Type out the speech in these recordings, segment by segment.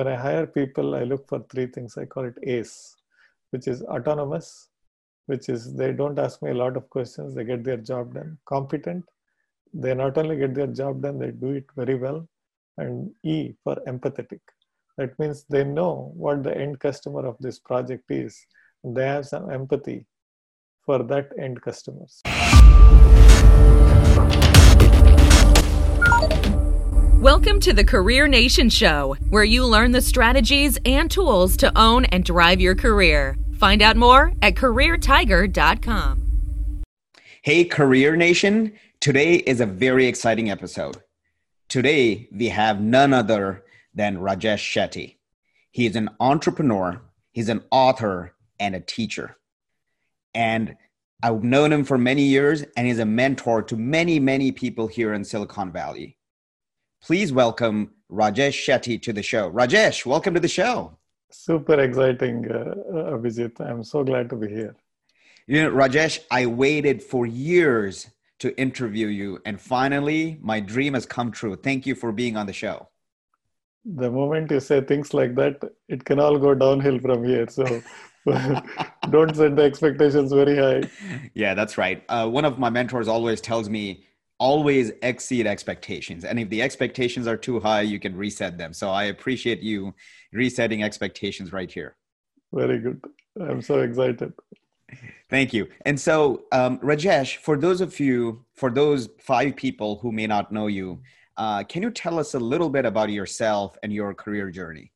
when I hire people, I look for three things. I call it ACE, which is autonomous, which is they don't ask me a lot of questions, they get their job done. Competent, they not only get their job done, they do it very well. And E for empathetic. That means they know what the end customer of this project is. They have some empathy for that end customers. Welcome to the Career Nation Show, where you learn the strategies and tools to own and drive your career. Find out more at CareerTiger.com. Hey, Career Nation. Today is a very exciting episode. Today, we have none other than Rajesh Setty. He is an entrepreneur, he's an author, and a teacher. And I've known him for many years, and he's a mentor to many, many people here in Silicon Valley please welcome Rajesh Setty to the show. Rajesh, welcome to the show. Super exciting, uh, uh, Abhijit. I'm so glad to be here. You know, Rajesh, I waited for years to interview you, and finally, my dream has come true. Thank you for being on the show. The moment you say things like that, it can all go downhill from here. So don't set the expectations very high. Yeah, that's right. Uh, one of my mentors always tells me always exceed expectations. And if the expectations are too high, you can reset them. So I appreciate you resetting expectations right here. Very good. I'm so excited. Thank you. And so, um, Rajesh, for those of you, for those five people who may not know you, uh, can you tell us a little bit about yourself and your career journey?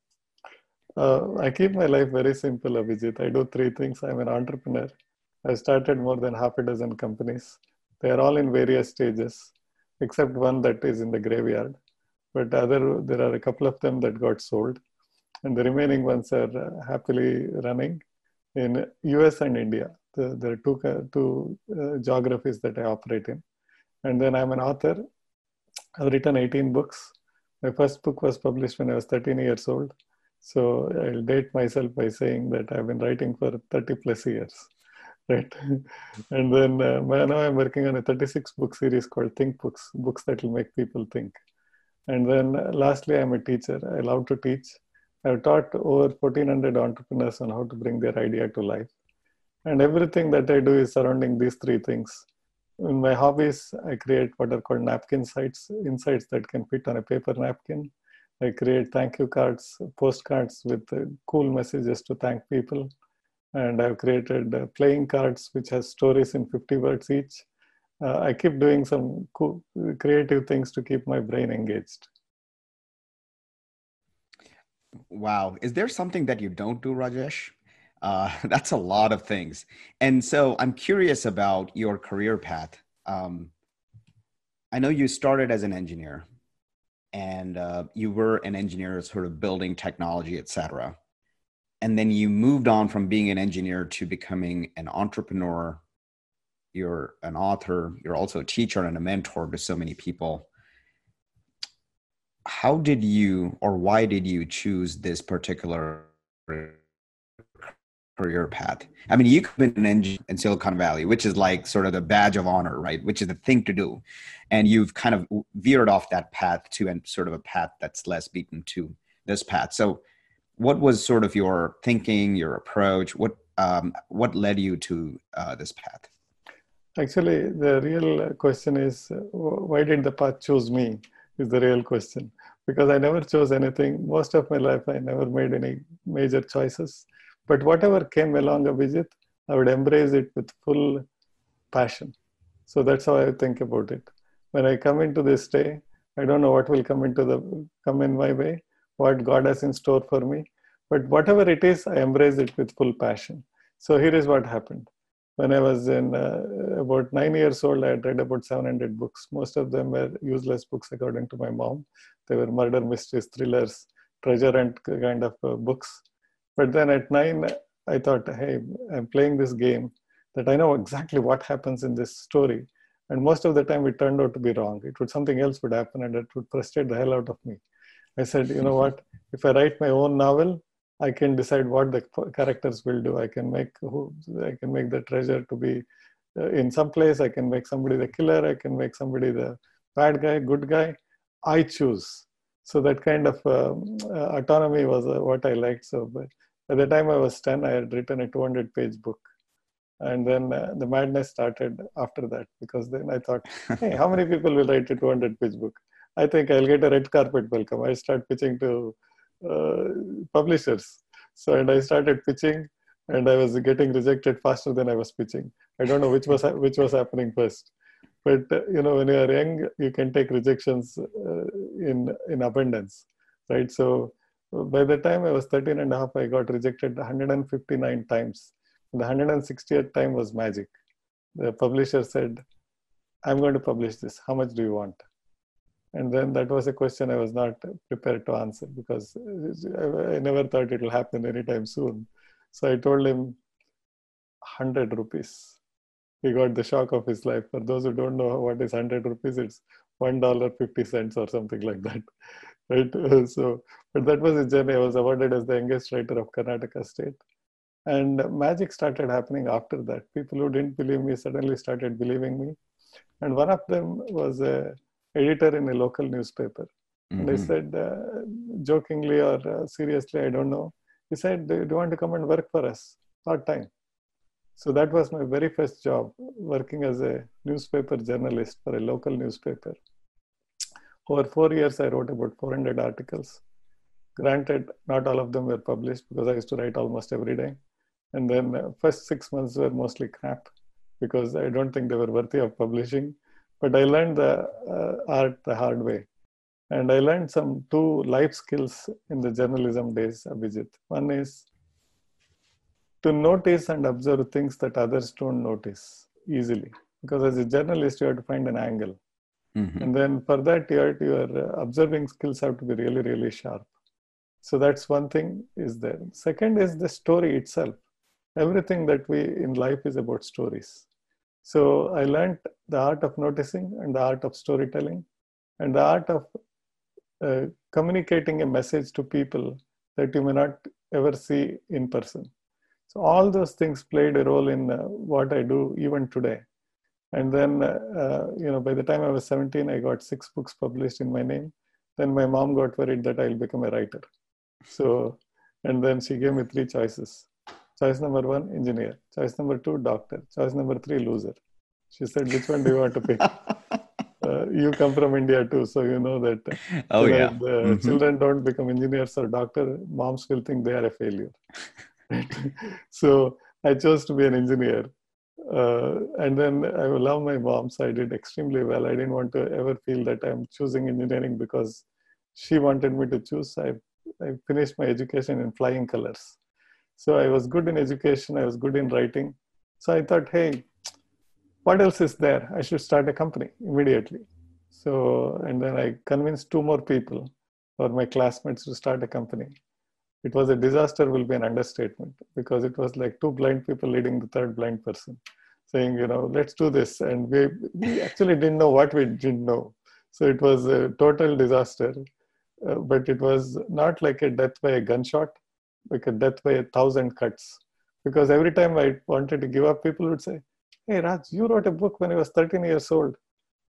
Uh, I keep my life very simple, Abhijit. I do three things. I'm an entrepreneur. I started more than half a dozen companies. They are all in various stages, except one that is in the graveyard. But other, there are a couple of them that got sold, and the remaining ones are uh, happily running in US and India. The, there are two, two uh, geographies that I operate in. And then I'm an author. I've written 18 books. My first book was published when I was 13 years old. So I'll date myself by saying that I've been writing for 30 plus years right. And then uh, now i'm working on a 36 book series called think books books that will make people think. And then uh, lastly i'm a teacher. I love to teach. I've taught over 1400 entrepreneurs on how to bring their idea to life. And everything that i do is surrounding these three things. In my hobbies i create what are called Napkinsights insights that can fit on a paper napkin. I create thank you cards postcards with uh, cool messages to thank people and I've created uh, playing cards which has stories in 50 words each. Uh, I keep doing some cool, creative things to keep my brain engaged. Wow. Is there something that you don't do, Rajesh? Uh, that's a lot of things. And so I'm curious about your career path. Um, I know you started as an engineer and uh, you were an engineer sort of building technology, et cetera and then you moved on from being an engineer to becoming an entrepreneur. You're an author you're also a teacher and a mentor to so many people. How did you or why did you choose this particular career path? I mean you could have been an engineer in silicon valley which is like sort of the badge of honor right? Which is the thing to do. And you've kind of veered off that path to and sort of a path that's less beaten to this path. So what was sort of your thinking, your approach? What um, what led you to uh, this path? Actually, the real question is why did the path choose me? Is the real question because I never chose anything. Most of my life, I never made any major choices. But whatever came along, Abhijit, I would embrace it with full passion. So that's how I think about it. When I come into this day, I don't know what will come into the come in my way, what God has in store for me. But whatever it is, I embrace it with full passion. So here is what happened. When I was in uh, about nine years old, I had read about 700 books. Most of them were useless books, according to my mom. They were murder mysteries, thrillers, treasure hunt kind of uh, books. But then at nine, I thought, hey, I'm playing this game that I know exactly what happens in this story. And most of the time, it turned out to be wrong. It would something else would happen, and it would frustrate the hell out of me. I said, you know what? If I write my own novel, I can decide what the characters will do. I can make who I can make the treasure to be uh, in some place. I can make somebody the killer. I can make somebody the bad guy, good guy. I choose. So that kind of um, uh, autonomy was uh, what I liked. So by, by the time I was 10, I had written a 200 page book. And then uh, the madness started after that because then I thought, hey, how many people will write a 200 page book? I think I'll get a red carpet welcome. I start pitching to uh, publishers. So, and I started pitching and I was getting rejected faster than I was pitching. I don't know which was which was happening first, but uh, you know when you are young, you can take rejections uh, in in abundance, right? So by the time I was 13 and a half, I got rejected 159 times. The 160th time was magic. The publisher said, "I'm going to publish this. How much do you want?" And then that was a question I was not prepared to answer because I never thought it will happen anytime soon. So I told him 100 rupees. He got the shock of his life. For those who don't know what is 100 rupees, it's $1.50 or something like that. Right? So, but that was a journey. I was awarded as the youngest writer of Karnataka State. And magic started happening after that. People who didn't believe me suddenly started believing me. And one of them was a editor in a local newspaper. Mm-hmm. And I said, uh, jokingly or uh, seriously, I don't know, he said, Do you want to come and work for us part time? So that was my very first job, working as a newspaper journalist for a local newspaper. Over four years, I wrote about 400 articles. Granted, not all of them were published because I used to write almost every day. And then uh, first six months were mostly crap because I don't think they were worthy of publishing. But I learned the uh, art the hard way. And I learned some two life skills in the journalism days, Abhijit. One is to notice and observe things that others don't notice easily. Because as a journalist, you have to find an angle. Mm-hmm. And then for that, your, your observing skills have to be really, really sharp. So that's one thing is there. Second is the story itself. Everything that we in life is about stories. So I learned the art of noticing and the art of storytelling and the art of uh, communicating a message to people that you may not ever see in person. So all those things played a role in uh, what I do even today. And then, uh, you know, by the time I was 17, I got six books published in my name. Then my mom got worried that I'll become a writer. So, and then she gave me three choices. Choice number one, engineer. Choice number two, doctor. Choice number three, loser. She said, which one do you want to pick? uh, you come from India too, so you know that. Oh yeah. The mm-hmm. children don't become engineers or doctor. Moms will think they are a failure. so I chose to be an engineer, uh, and then I love my mom, so I did extremely well. I didn't want to ever feel that I'm choosing engineering because she wanted me to choose. I I finished my education in flying colors. So I was good in education. I was good in writing. So I thought, hey, what else is there? I should start a company immediately. So, and then I convinced two more people or my classmates to start a company. It was a disaster, will be an understatement because it was like two blind people leading the third blind person saying, you know, let's do this. And we, we actually didn't know what we didn't know. So it was a total disaster. Uh, but it was not like a death by a gunshot, a death by a thousand cuts. Because every time I wanted to give up, people would say, Hey, Raj, you wrote a book when I was 13 years old.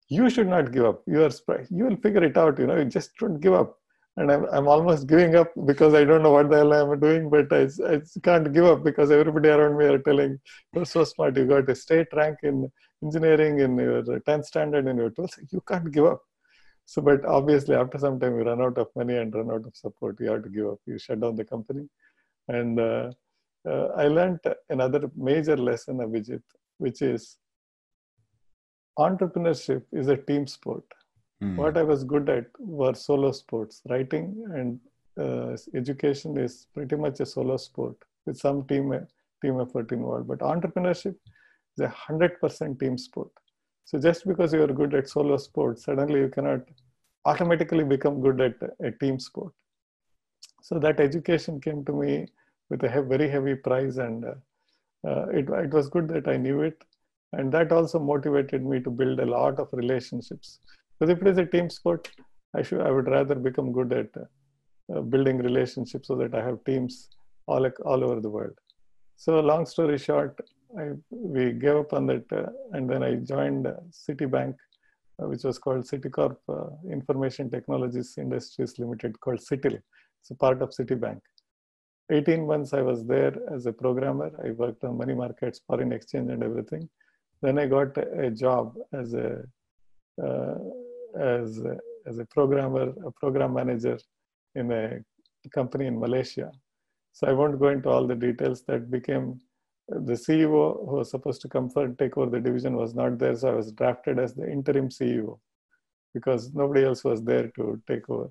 You should not give up. You are spry. You will figure it out. You know, you just don't give up. And I'm, I'm almost giving up because I don't know what the hell I'm doing, but I, I can't give up because everybody around me are telling, You're so smart. You got a state rank in engineering in your 10th standard in your 12th. You can't give up. So, but obviously, after some time, you run out of money and run out of support. You have to give up. You shut down the company. And uh, uh, I learned another major lesson, Abhijit, which is entrepreneurship is a team sport. Mm. What I was good at were solo sports. Writing and uh, education is pretty much a solo sport with some team team effort involved. But entrepreneurship is a hundred percent team sport. So just because you are good at solo sports, suddenly you cannot automatically become good at a team sport. So that education came to me with a very heavy price and uh, uh, it, it was good that I knew it. And that also motivated me to build a lot of relationships. Because if it is a team sport, I should I would rather become good at uh, building relationships so that I have teams all all over the world. So long story short, I, we gave up on that, uh, and then I joined Citibank uh, which was called Citicorp uh, Information Technologies Industries Limited, called CITIL. It's a part of Citibank. 18 months I was there as a programmer. I worked on money markets, foreign exchange, and everything. Then I got a job as a uh, as a, as a programmer, a program manager in a company in Malaysia. So I won't go into all the details. That became the CEO who was supposed to come for take over the division was not there, so I was drafted as the interim CEO because nobody else was there to take over.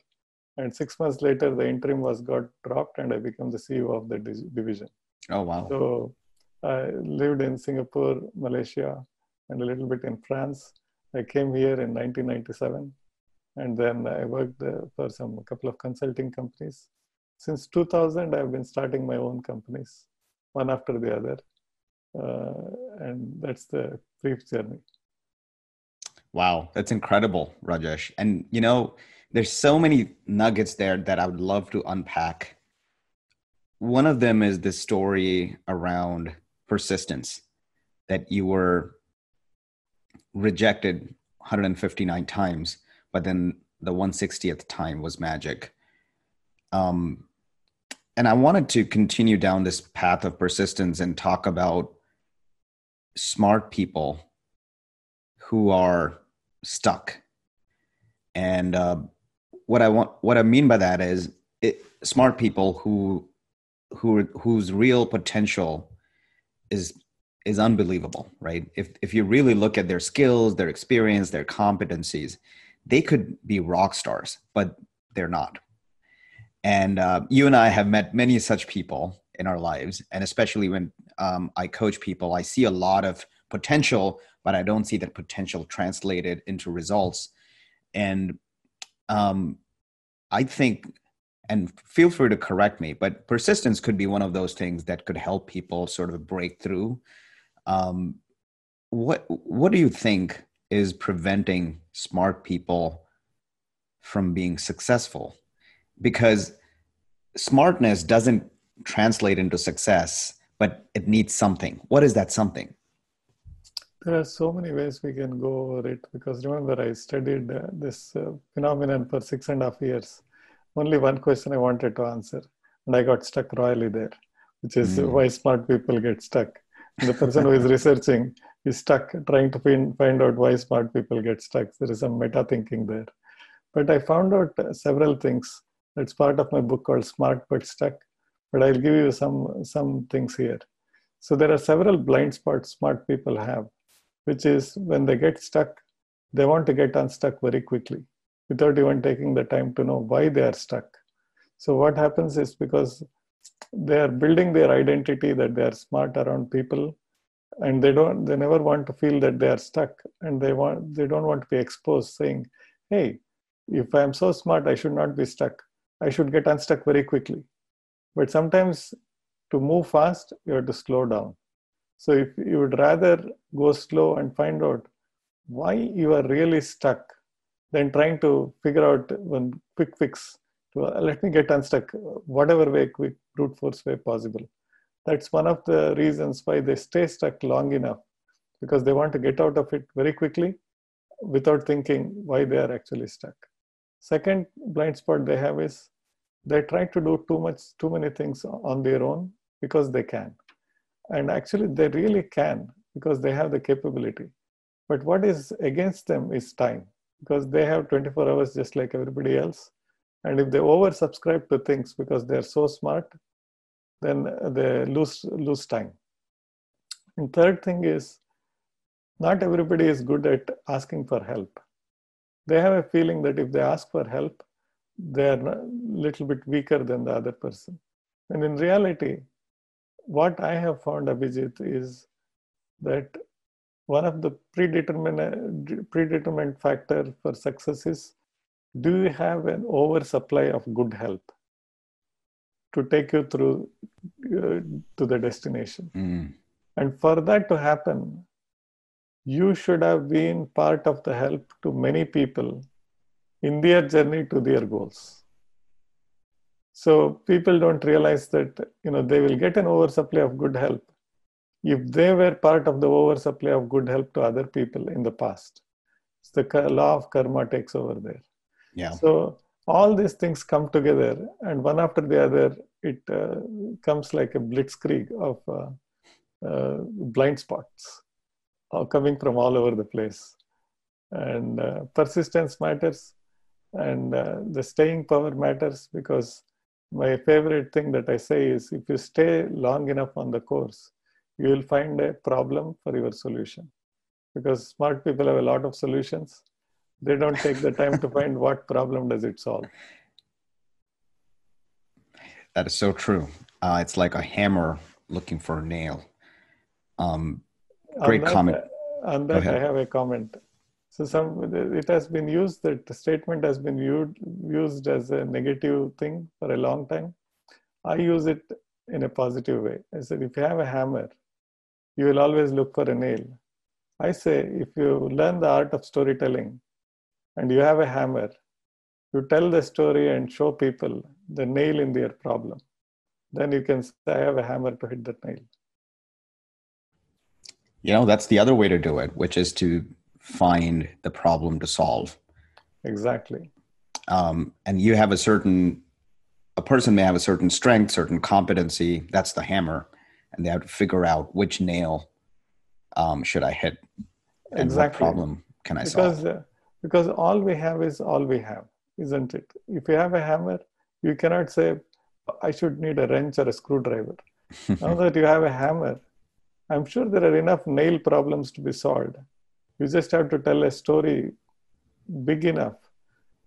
And six months later, the interim was got dropped, and I became the CEO of the division. Oh wow! So I lived in Singapore, Malaysia, and a little bit in France. I came here in 1997, and then I worked for some a couple of consulting companies. Since 2000, I've been starting my own companies, one after the other, uh, and that's the brief journey. Wow, that's incredible, Rajesh. And you know, there's so many nuggets there that I would love to unpack. One of them is the story around persistence that you were rejected 159 times, but then the 160th time was magic. Um, and I wanted to continue down this path of persistence and talk about smart people who are stuck. And uh, what I want, what I mean by that is, it, smart people who, who, whose real potential is is unbelievable, right? If if you really look at their skills, their experience, their competencies, they could be rock stars, but they're not. And uh, you and I have met many such people in our lives, and especially when um, I coach people, I see a lot of potential, but I don't see that potential translated into results. And um, I think, and feel free to correct me, but persistence could be one of those things that could help people sort of break through um, what what do you think is preventing smart people from being successful? Because smartness doesn't translate into success, but it needs something. What is that something? There are so many ways we can go over it because remember, I studied uh, this uh, phenomenon for six and a half years. Only one question I wanted to answer, and I got stuck royally there, which is mm. why smart people get stuck the person who is researching is stuck trying to find, find out why smart people get stuck. There is some meta thinking there. But I found out several things. That's part of my book called Smart But Stuck. But I'll give you some, some things here. So there are several blind spots smart people have, which is when they get stuck, they want to get unstuck very quickly without even taking the time to know why they are stuck. So what happens is because they are building their identity that they are smart around people and they don't they never want to feel that they are stuck and they want they don't want to be exposed saying hey if i'm so smart i should not be stuck i should get unstuck very quickly. But sometimes to move fast you have to slow down. So if you would rather go slow and find out why you are really stuck than trying to figure out one quick fix to uh, let me get unstuck whatever way quick brute force way possible. That's one of the reasons why they stay stuck long enough because they want to get out of it very quickly without thinking why they are actually stuck. Second blind spot they have is they try to do too much too many things on their own because they can and actually they really can because they have the capability but what is against them is time because they have 24 hours just like everybody else and if they oversubscribe to things because they're so smart, then they lose lose time. And third thing is, not everybody is good at asking for help. They have a feeling that if they ask for help, they're a little bit weaker than the other person. And in reality, what I have found, Abhijit, is that one of the predetermined, predetermined factor for success is do you have an oversupply of good health to take you through uh, to the destination mm. and for that to happen you should have been part of the help to many people in their journey to their goals so people don't realize that you know they will get an oversupply of good help if they were part of the oversupply of good help to other people in the past It's the law of karma takes over there. Yeah. So all these things come together, and one after the other, it uh, comes like a blitzkrieg of uh, uh, blind spots coming from all over the place. And uh, persistence matters, and uh, the staying power matters because my favorite thing that I say is if you stay long enough on the course, you will find a problem for your solution. Because smart people have a lot of solutions. They don't take the time to find what problem does it solve. That is so true. Uh, it's like a hammer looking for a nail. Um, great on that, comment. On that, I have a comment. So some it has been used that the statement has been used as a negative thing for a long time. I use it in a positive way. I said, if you have a hammer, you will always look for a nail. I say, if you learn the art of storytelling and you have a hammer, you tell the story and show people the nail in their problem. Then you can say, I have a hammer to hit that nail. You know, that's the other way to do it, which is to find the problem to solve. Exactly. Um, and you have a certain, a person may have a certain strength, certain competency. That's the hammer, and they have to figure out which nail um, should I hit, and exactly. what problem can I because, solve. uh, because all we have is all we have, isn't it? If you have a hammer, you cannot say, I should need a wrench or a screwdriver. now that you have a hammer, I'm sure there are enough nail problems to be solved. You just have to tell a story big enough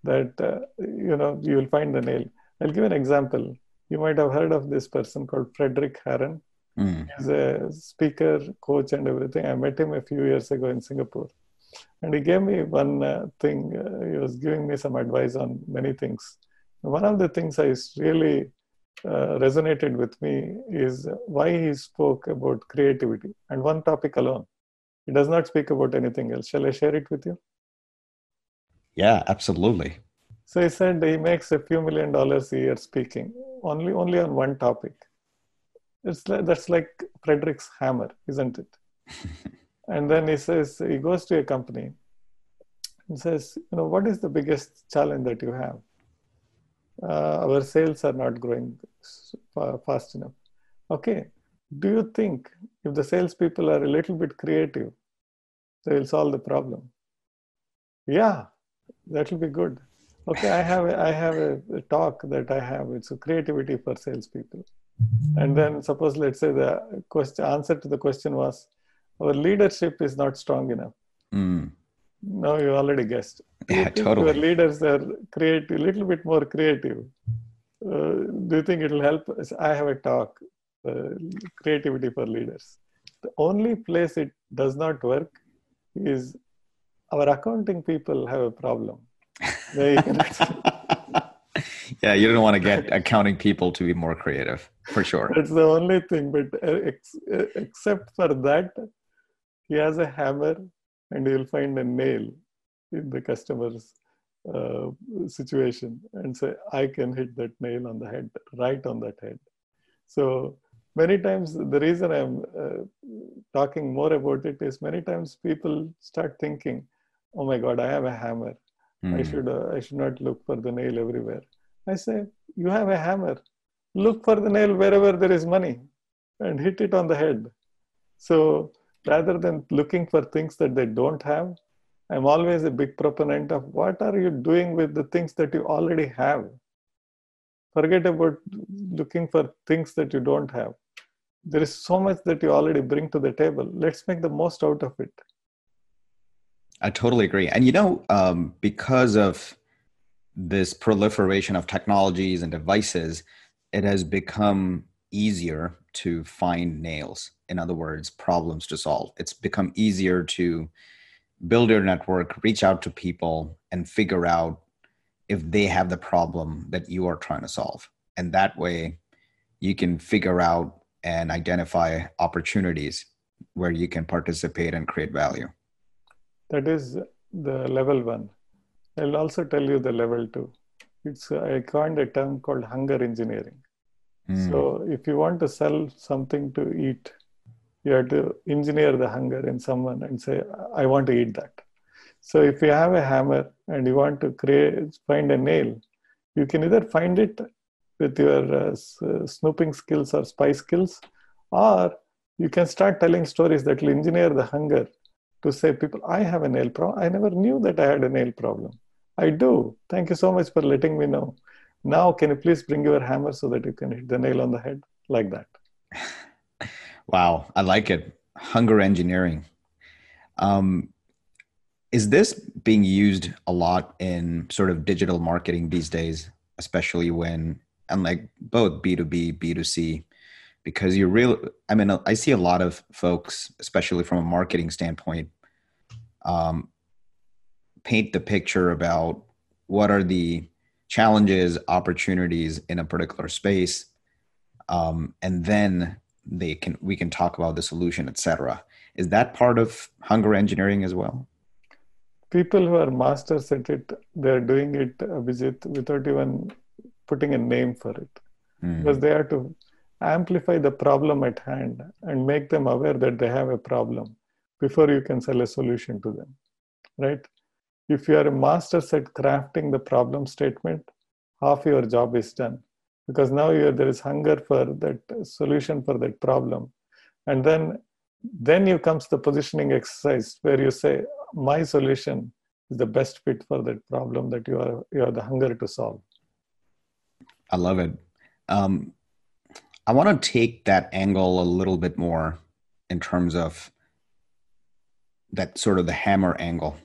that uh, you know you will find the nail. I'll give an example. You might have heard of this person called Fredrik Haren. Mm. He's a speaker, coach, and everything. I met him a few years ago in Singapore, and he gave me one uh, thing. Uh, he was giving me some advice on many things. One of the things I really uh, resonated with me is why he spoke about creativity and one topic alone. He does not speak about anything else. Shall I share it with you? Yeah, absolutely. So he said he makes a few million dollars a year speaking only only on one topic. It's like, that's like Fredrik's hammer, isn't it? and then he says he goes to a company and says, you know, what is the biggest challenge that you have? Uh, our sales are not growing fast enough. Okay, do you think if the salespeople are a little bit creative, they will solve the problem? Yeah, that will be good. Okay, I have a, I have a, a talk that I have. It's a creativity for salespeople. And then suppose let's say the question answer to the question was, our leadership is not strong enough. Mm. No, you already guessed. Yeah, totally. Your leaders are creative, a little bit more creative. Uh, do you think it will help? I have a talk, creativity for leaders. The only place it does not work is our accounting people have a problem. They yeah, you don't want to get accounting people to be more creative, for sure. that's the only thing. But uh, ex- uh, except for that, he has a hammer and he'll find a nail in the customer's uh, situation and say, I can hit that nail on the head, right on that head. So many times, the reason I'm uh, talking more about it is many times people start thinking, oh my God, I have a hammer. I Mm. should, uh, I should not look for the nail everywhere. I say, you have a hammer. Look for the nail wherever there is money and hit it on the head. So rather than looking for things that they don't have, I'm always a big proponent of what are you doing with the things that you already have. Forget about looking for things that you don't have. There is so much that you already bring to the table. Let's make the most out of it. I totally agree. And you know, um, because of this proliferation of technologies and devices, it has become easier to find nails. In other words, problems to solve. It's become easier to build your network, reach out to people, and figure out if they have the problem that you are trying to solve. And that way, you can figure out and identify opportunities where you can participate and create value. That is the level one. I'll also tell you the level two. It's I coined a term called hunger engineering. Mm. So if you want to sell something to eat, you have to engineer the hunger in someone and say, I want to eat that. So if you have a hammer and you want to create find a nail, you can either find it with your uh, uh, snooping skills or spy skills, or you can start telling stories that will engineer the hunger to say people i have a nail problem. I never knew that i had a nail problem. I do. Thank you so much for letting me know. Now can you please bring your hammer so that you can hit the nail on the head? Like that. Wow. I like it. Hunger engineering. Um, is this being used a lot in sort of digital marketing these days especially when unlike both b2b b2c because you really i mean i see a lot of folks especially from a marketing standpoint um, paint the picture about what are the challenges opportunities in a particular space um, and then they can we can talk about the solution etc is that part of hunger engineering as well? People who are masters at it they're doing it Abhijit, without even putting a name for it. Mm. because they are to amplify the problem at hand and make them aware that they have a problem before you can sell a solution to them right? If you are a master at crafting the problem statement half your job is done. Because now there is hunger for that solution for that problem. And then then you comes the positioning exercise where you say my solution is the best fit for that problem that you are you have the hunger to solve i love it um, I want to take that angle a little bit more in terms of that sort of the hammer angle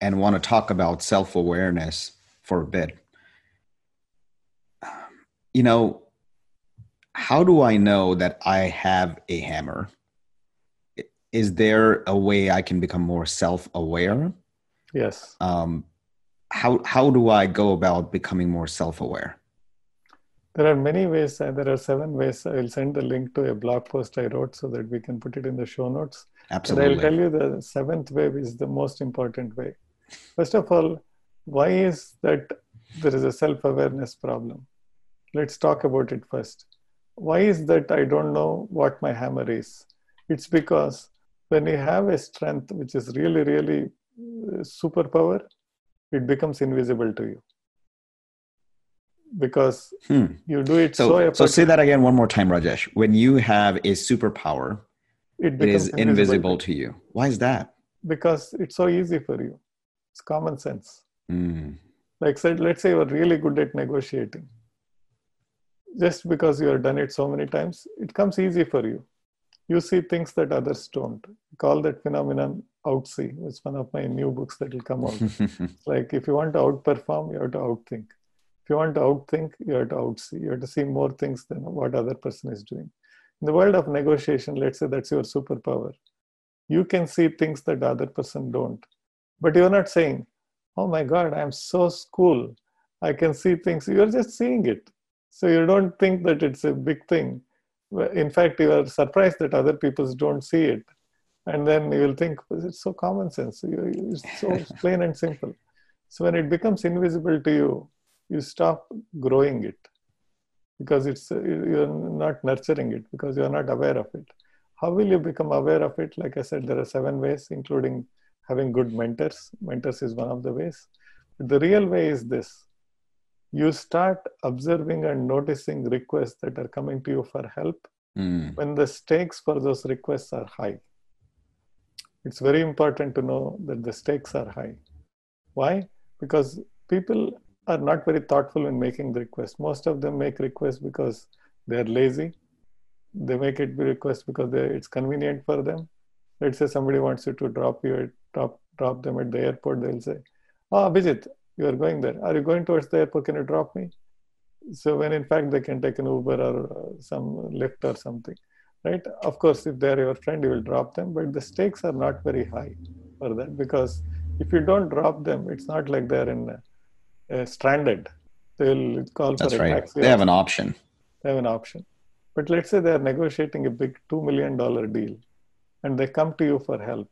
and want to talk about self awareness for a bit. You know, how do I know that I have a hammer? Is there a way I can become more self aware? Yes. Um, how how do I go about becoming more self aware? There are many ways. Uh, there are seven ways. I will send the link to a blog post I wrote so that we can put it in the show notes. Absolutely. But I'll tell you the seventh way is the most important way. First of all, why is that there is a self awareness problem? Let's talk about it first. Why is that I don't know what my hammer is? It's because when you have a strength which is really, really uh, superpower, it becomes invisible to you because hmm. you do it so so, so say that again one more time rajesh. When you have a superpower it, it is invisible, invisible to you. Why is that? Because it's so easy for you. It's common sense. Mm. like said let's say you're really good at negotiating. Just because you have done it so many times it comes easy for you. You see things that others don't. Call that phenomenon outsee it's one of my new books that will come out. Like if you want to outperform you have to outthink you want to outthink, you have to outsee. You have to see more things than what other person is doing. In the world of negotiation, let's say that's your superpower. You can see things that the other person don't. But you're not saying, oh my God, I'm so cool. I can see things. You're just seeing it. So you don't think that it's a big thing. In fact, you are surprised that other people don't see it. And then you will think, it's so common sense. It's so plain and simple. So when it becomes invisible to you, you stop growing it because it's you're not nurturing it because you're not aware of it. How will you become aware of it? Like i said there are seven ways including having good mentors. Mentors is one of the ways. But the real way is this. You start observing and noticing requests that are coming to you for help mm. when the stakes for those requests are high. It's very important to know that the stakes are high. Why? Because people are not very thoughtful in making the request. Most of them make requests because they are lazy. They make it be request because it's convenient for them. Let's say somebody wants you to drop you at, drop drop them at the airport. They'll say, "Ah, oh, Vijit, you are going there. Are you going towards the airport? Can you drop me?" So when in fact they can take an Uber or uh, some Lyft or something, right? Of course, if they're your friend, you will drop them, but the stakes are not very high for that because if you don't drop them, it's not like they're in uh, stranded, they'll call That's for a right. taxi. They have an option. They have an option. But let's say they're negotiating a big $2 million deal and they come to you for help.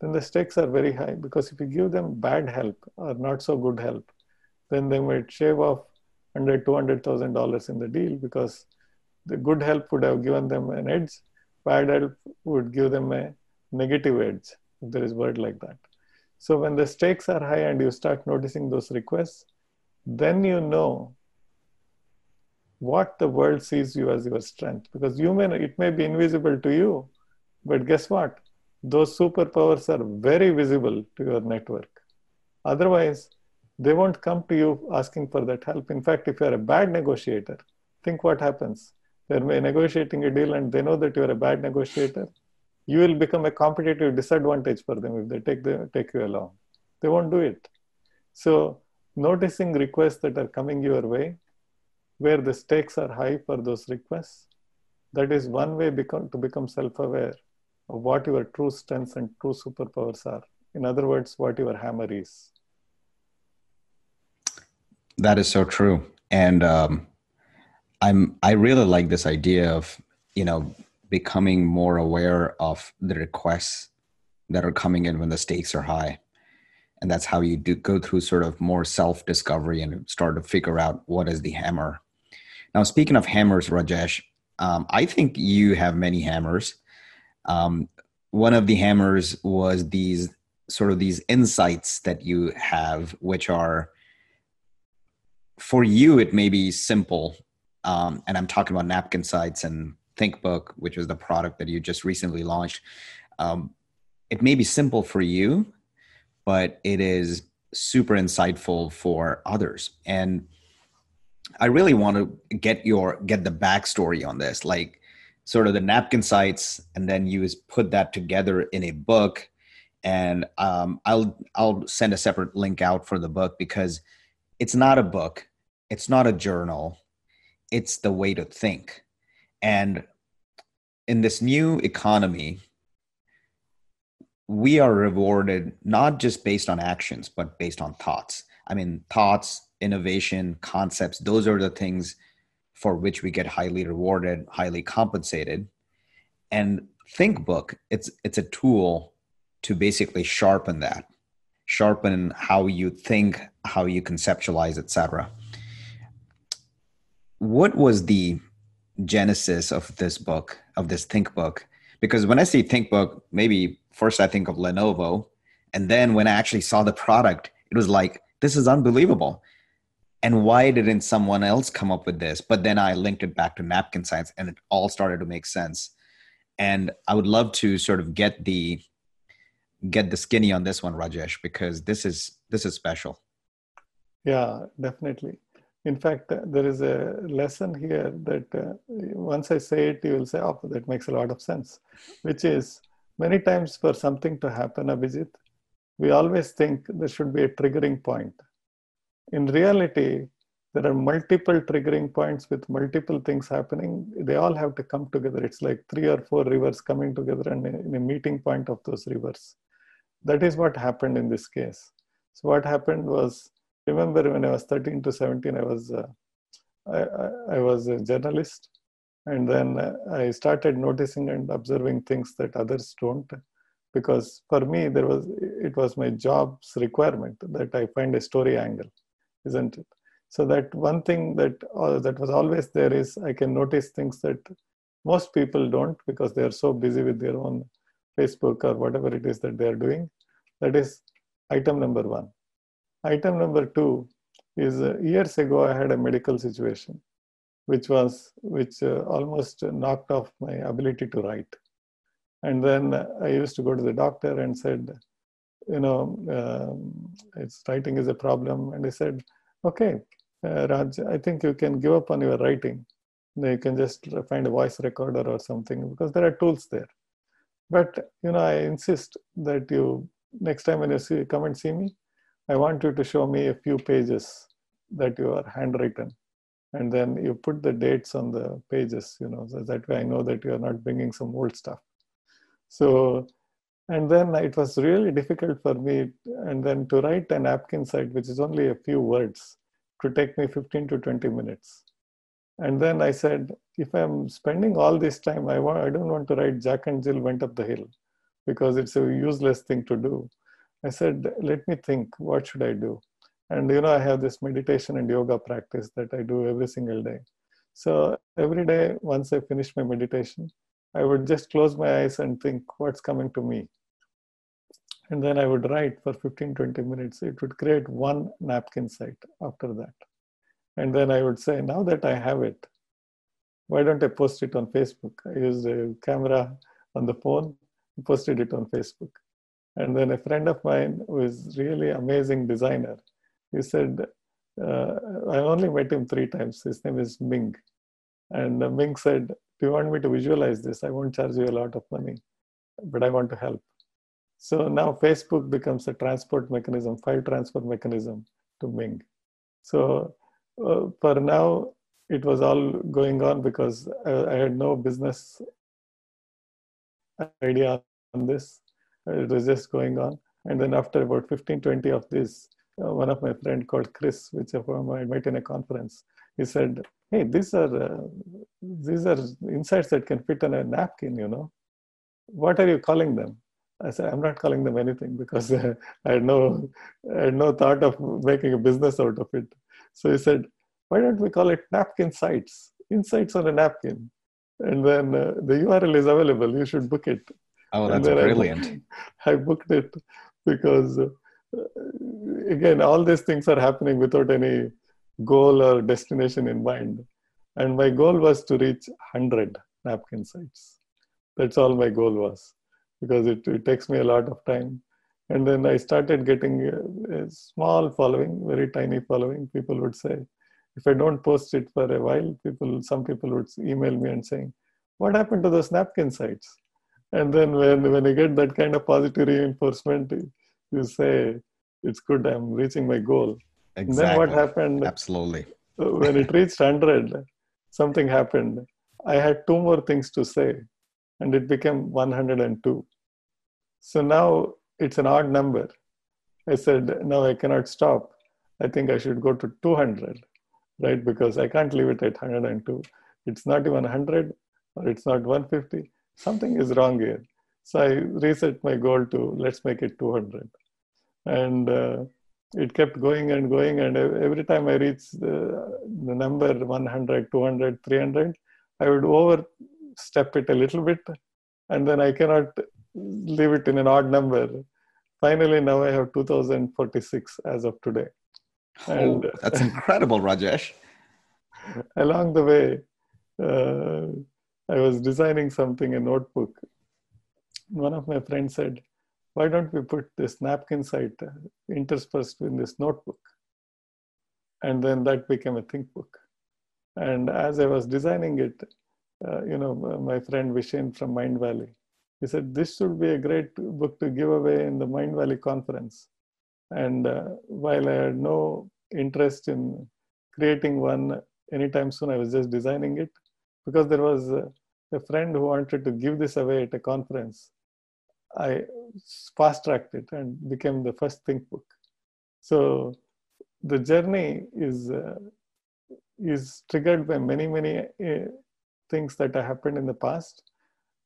Then the stakes are very high because if you give them bad help or not so good help, then they might shave off under $200,000 in the deal because the good help would have given them an edge, bad help would give them a negative edge, if there is word like that. So when the stakes are high and you start noticing those requests, then you know what the world sees you as your strength. Because you may it may be invisible to you but guess what? Those superpowers are very visible to your network. Otherwise they won't come to you asking for that help. In fact if you're a bad negotiator think what happens. They're negotiating a deal and they know that you're a bad negotiator you will become a competitive disadvantage for them if they take the take you along. They won't do it. So noticing requests that are coming your way where the stakes are high for those requests. That is one way become, to become self aware of what your true strengths and true superpowers are. In other words, what your hammer is. That is so true. And um, I'm I really like this idea of you know becoming more aware of the requests that are coming in when the stakes are high and that's how you do go through sort of more self discovery and start to figure out what is the hammer now, speaking of hammers, Rajesh, um, I think you have many hammers. Um, one of the hammers was these sort of these insights that you have, which are for you, it may be simple. Um, and I'm talking about Napkinsights and ThinkBook, which was the product that you just recently launched. Um, it may be simple for you, but it is super insightful for others. And I really want to get your get the backstory on this, like sort of the Napkinsights, and then you put that together in a book. And um, I'll I'll send a separate link out for the book because it's not a book, it's not a journal, it's the way to think. And in this new economy, we are rewarded not just based on actions, but based on thoughts. I mean, thoughts, innovation, concepts, those are the things for which we get highly rewarded, highly compensated. And ThinkBook, it's it's a tool to basically sharpen that, sharpen how you think, how you conceptualize, etc. What was the genesis of this book, of this ThinkBook? Because when I say ThinkBook, maybe first I think of Lenovo, and then when I actually saw the product, it was like this is unbelievable. And why didn't someone else come up with this? But then i linked it back to Napkinsights, and it all started to make sense. And i would love to sort of get the get the skinny on this one rajesh because this is this is special. Yeah definitely. In fact there is a lesson here that uh, once i say it you will say oh that makes a lot of sense which is many times for something to happen abhijit we always think there should be a triggering point in reality, there are multiple triggering points with multiple things happening. They all have to come together. It's like three or four rivers coming together and in a meeting point of those rivers. That is what happened in this case. So what happened was, remember when I was 13 to 17, I was uh, I, I, I, was a journalist, and then uh, I started noticing and observing things that others don't because for me there was it was my job's requirement that i find a story angle isn't it? So that one thing that uh, that was always there is I can notice things that most people don't because they are so busy with their own Facebook or whatever it is that they are doing. That is item number one. Item number two is uh, years ago I had a medical situation, which was which uh, almost knocked off my ability to write. And then I used to go to the doctor and said, you know, um, it's writing is a problem. And he said, okay, uh, Raj, I think you can give up on your writing. You can just find a voice recorder or something because there are tools there. But you know, I insist that you next time when you see come and see me, I want you to show me a few pages that you are handwritten, and then you put the dates on the pages. You know, so that way I know that you are not bringing some old stuff. So and then it was really difficult for me and then to write an Napkinsight which is only a few words to take me 15 to 20 minutes and then i said if i'm spending all this time i want i don't want to write jack and jill went up the hill because it's a useless thing to do i said let me think what should i do and you know i have this meditation and yoga practice that i do every single day so every day once i finish my meditation I would just close my eyes and think what's coming to me. and then I would write for 15, 20 minutes. It would create one Napkinsight after that. And then I would say, now that I have it, why don't I post it on Facebook? I used a camera on the phone, posted it on Facebook. And then a friend of mine who is really amazing designer, he said, uh, I only met him three times. His name is Ming. And uh, Ming said, Do you want me to visualize this? I won't charge you a lot of money, but I want to help. So now Facebook becomes a transport mechanism, file transfer mechanism to Ming. So uh, for now, it was all going on because I, I, had no business idea on this. It was just going on. And then after about 15, 20 of this, uh, one of my friend called Chris, which I met in a conference, he said, "Hey, these are uh, these are insights that can fit on a napkin. You know, what are you calling them?" I said, "I'm not calling them anything because uh, I had no I had no thought of making a business out of it." So he said, "Why don't we call it Napkinsights? Insights on a napkin." And then uh, the URL is available. You should book it. Oh, that's brilliant. I booked, I booked it because uh, Uh, again, all these things are happening without any goal or destination in mind. And my goal was to reach 100 Napkinsights. That's all my goal was because it, it takes me a lot of time. And then I started getting a, a small following, very tiny following. People would say, if I don't post it for a while, people, some people would email me and saying, what happened to those Napkinsights? And then when, when I get that kind of positive reinforcement, you say, it's good, I'm reaching my goal. Exactly. then what happened? Absolutely. Uh, when it reached 100, something happened. I had two more things to say, and it became 102. So now it's an odd number. I said, no, I cannot stop. I think I should go to 200, right? Because I can't leave it at 102. It's not even 100 or it's not 150. Something is wrong here. So I reset my goal to let's make it 200 and uh, it kept going and going. And every time i reached the, the number 100 200 300 i would overstep it a little bit. And then i cannot leave it in an odd number. Finally now i have 2046 as of today. And oh, that's incredible rajesh. Along the way uh, i was designing something a notebook one of my friends said why don't we put this Napkinsight uh, interspersed in this notebook? And then that became a think book. And as I was designing it, uh, you know, my friend Vishen from Mindvalley, he said, this should be a great book to give away in the Mindvalley conference. And uh, while I had no interest in creating one anytime soon, I was just designing it because there was a, a friend who wanted to give this away at a conference. I fast tracked it and became the first think book. So the journey is uh, is triggered by many many uh, things that happened in the past,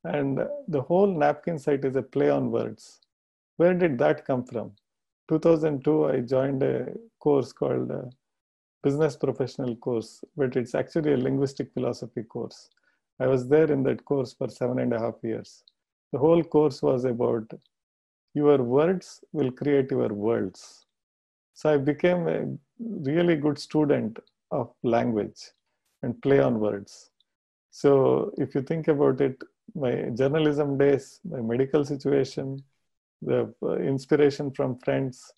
and the whole Napkinsight is a play on words. Where did that come from? 2002, I joined a course called uh, Business Professional course, but it's actually a linguistic philosophy course. I was there in that course for seven and a half years. The whole course was about your words will create your worlds. So I became a really good student of language and play on words. So if you think about it, my journalism days, my medical situation, the uh, inspiration from friends,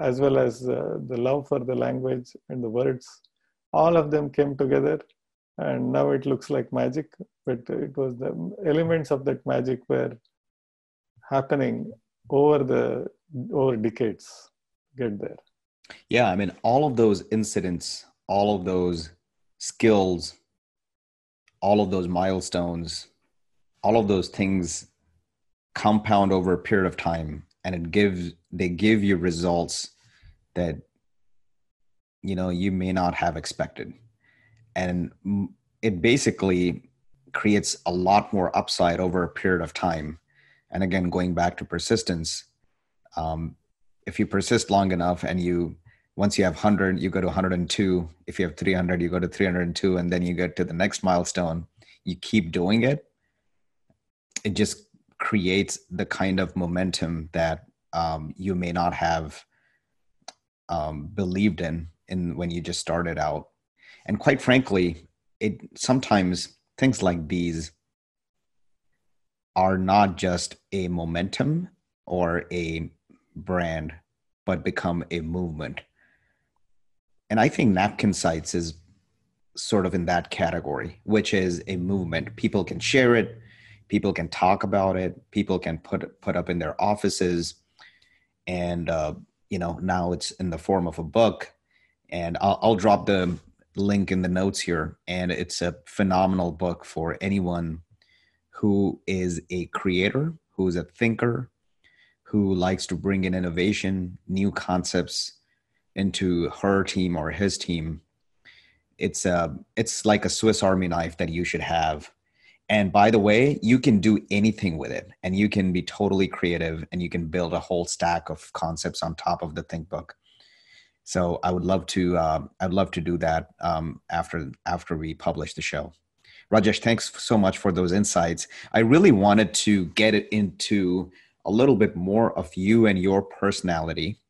as well as uh, the love for the language and the words, all of them came together. And now it looks like magic, but it was the elements of that magic were happening over the over decades. Get there. Yeah i mean all of those incidents all of those skills all of those milestones all of those things compound over a period of time and it gives they give you results that you know you may not have expected and it basically creates a lot more upside over a period of time. And again going back to persistence um, if you persist long enough and you once you have 100 you go to 102 if you have 300 you go to 302 and then you get to the next milestone. You keep doing it. It just creates the kind of momentum that um, you may not have um, believed in in when you just started out and quite frankly it sometimes things like these are not just a momentum or a brand but become a movement. And i think Napkinsights is sort of in that category which is a movement. People can share it people can talk about it people can put put up in their offices. And uh, you know now it's in the form of a book. And I'll, I'll drop the link in the notes here and it's a phenomenal book for anyone who is a creator who's a thinker who likes to bring in innovation new concepts into her team or his team it's a uh, it's like a swiss army knife that you should have and by the way, you can do anything with it and you can be totally creative and you can build a whole stack of concepts on top of the ThinkBook. So I would love to uh, I'd love to do that um, after after we publish the show. Rajesh, thanks so much for those insights. I really wanted to get it into a little bit more of you and your personality.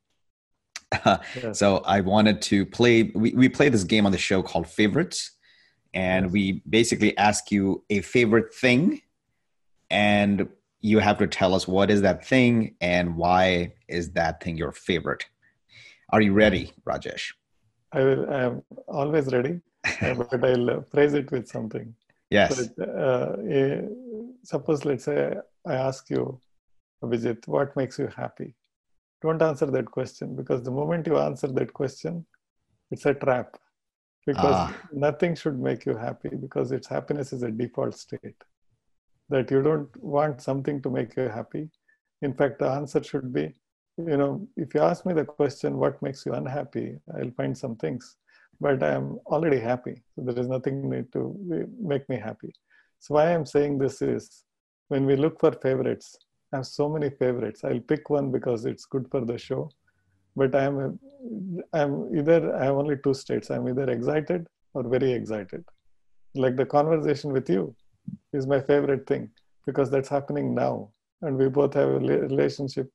yeah. So I wanted to play. We, we play this game on the show called Favorites and we basically ask you a favorite thing and you have to tell us what is that thing and why is that thing your favorite are you ready rajesh? I will i am always ready but i'll phrase it with something. Yes. But, uh, suppose let's say i ask you Vijit, what makes you happy? Don't answer that question because the moment you answer that question it's a trap. Because ah. nothing should make you happy because its happiness is a default state. That you don't want something to make you happy. In fact the answer should be you know if you ask me the question what makes you unhappy i'll find some things. But i am already happy. So there is nothing need to make me happy. So why i'm saying this is when we look for favorites i have so many favorites. I'll pick one because it's good for the show. But i'm i'm either i have only two states. I'm either excited or very excited. Like the conversation with you is my favorite thing because that's happening now. And we both have a relationship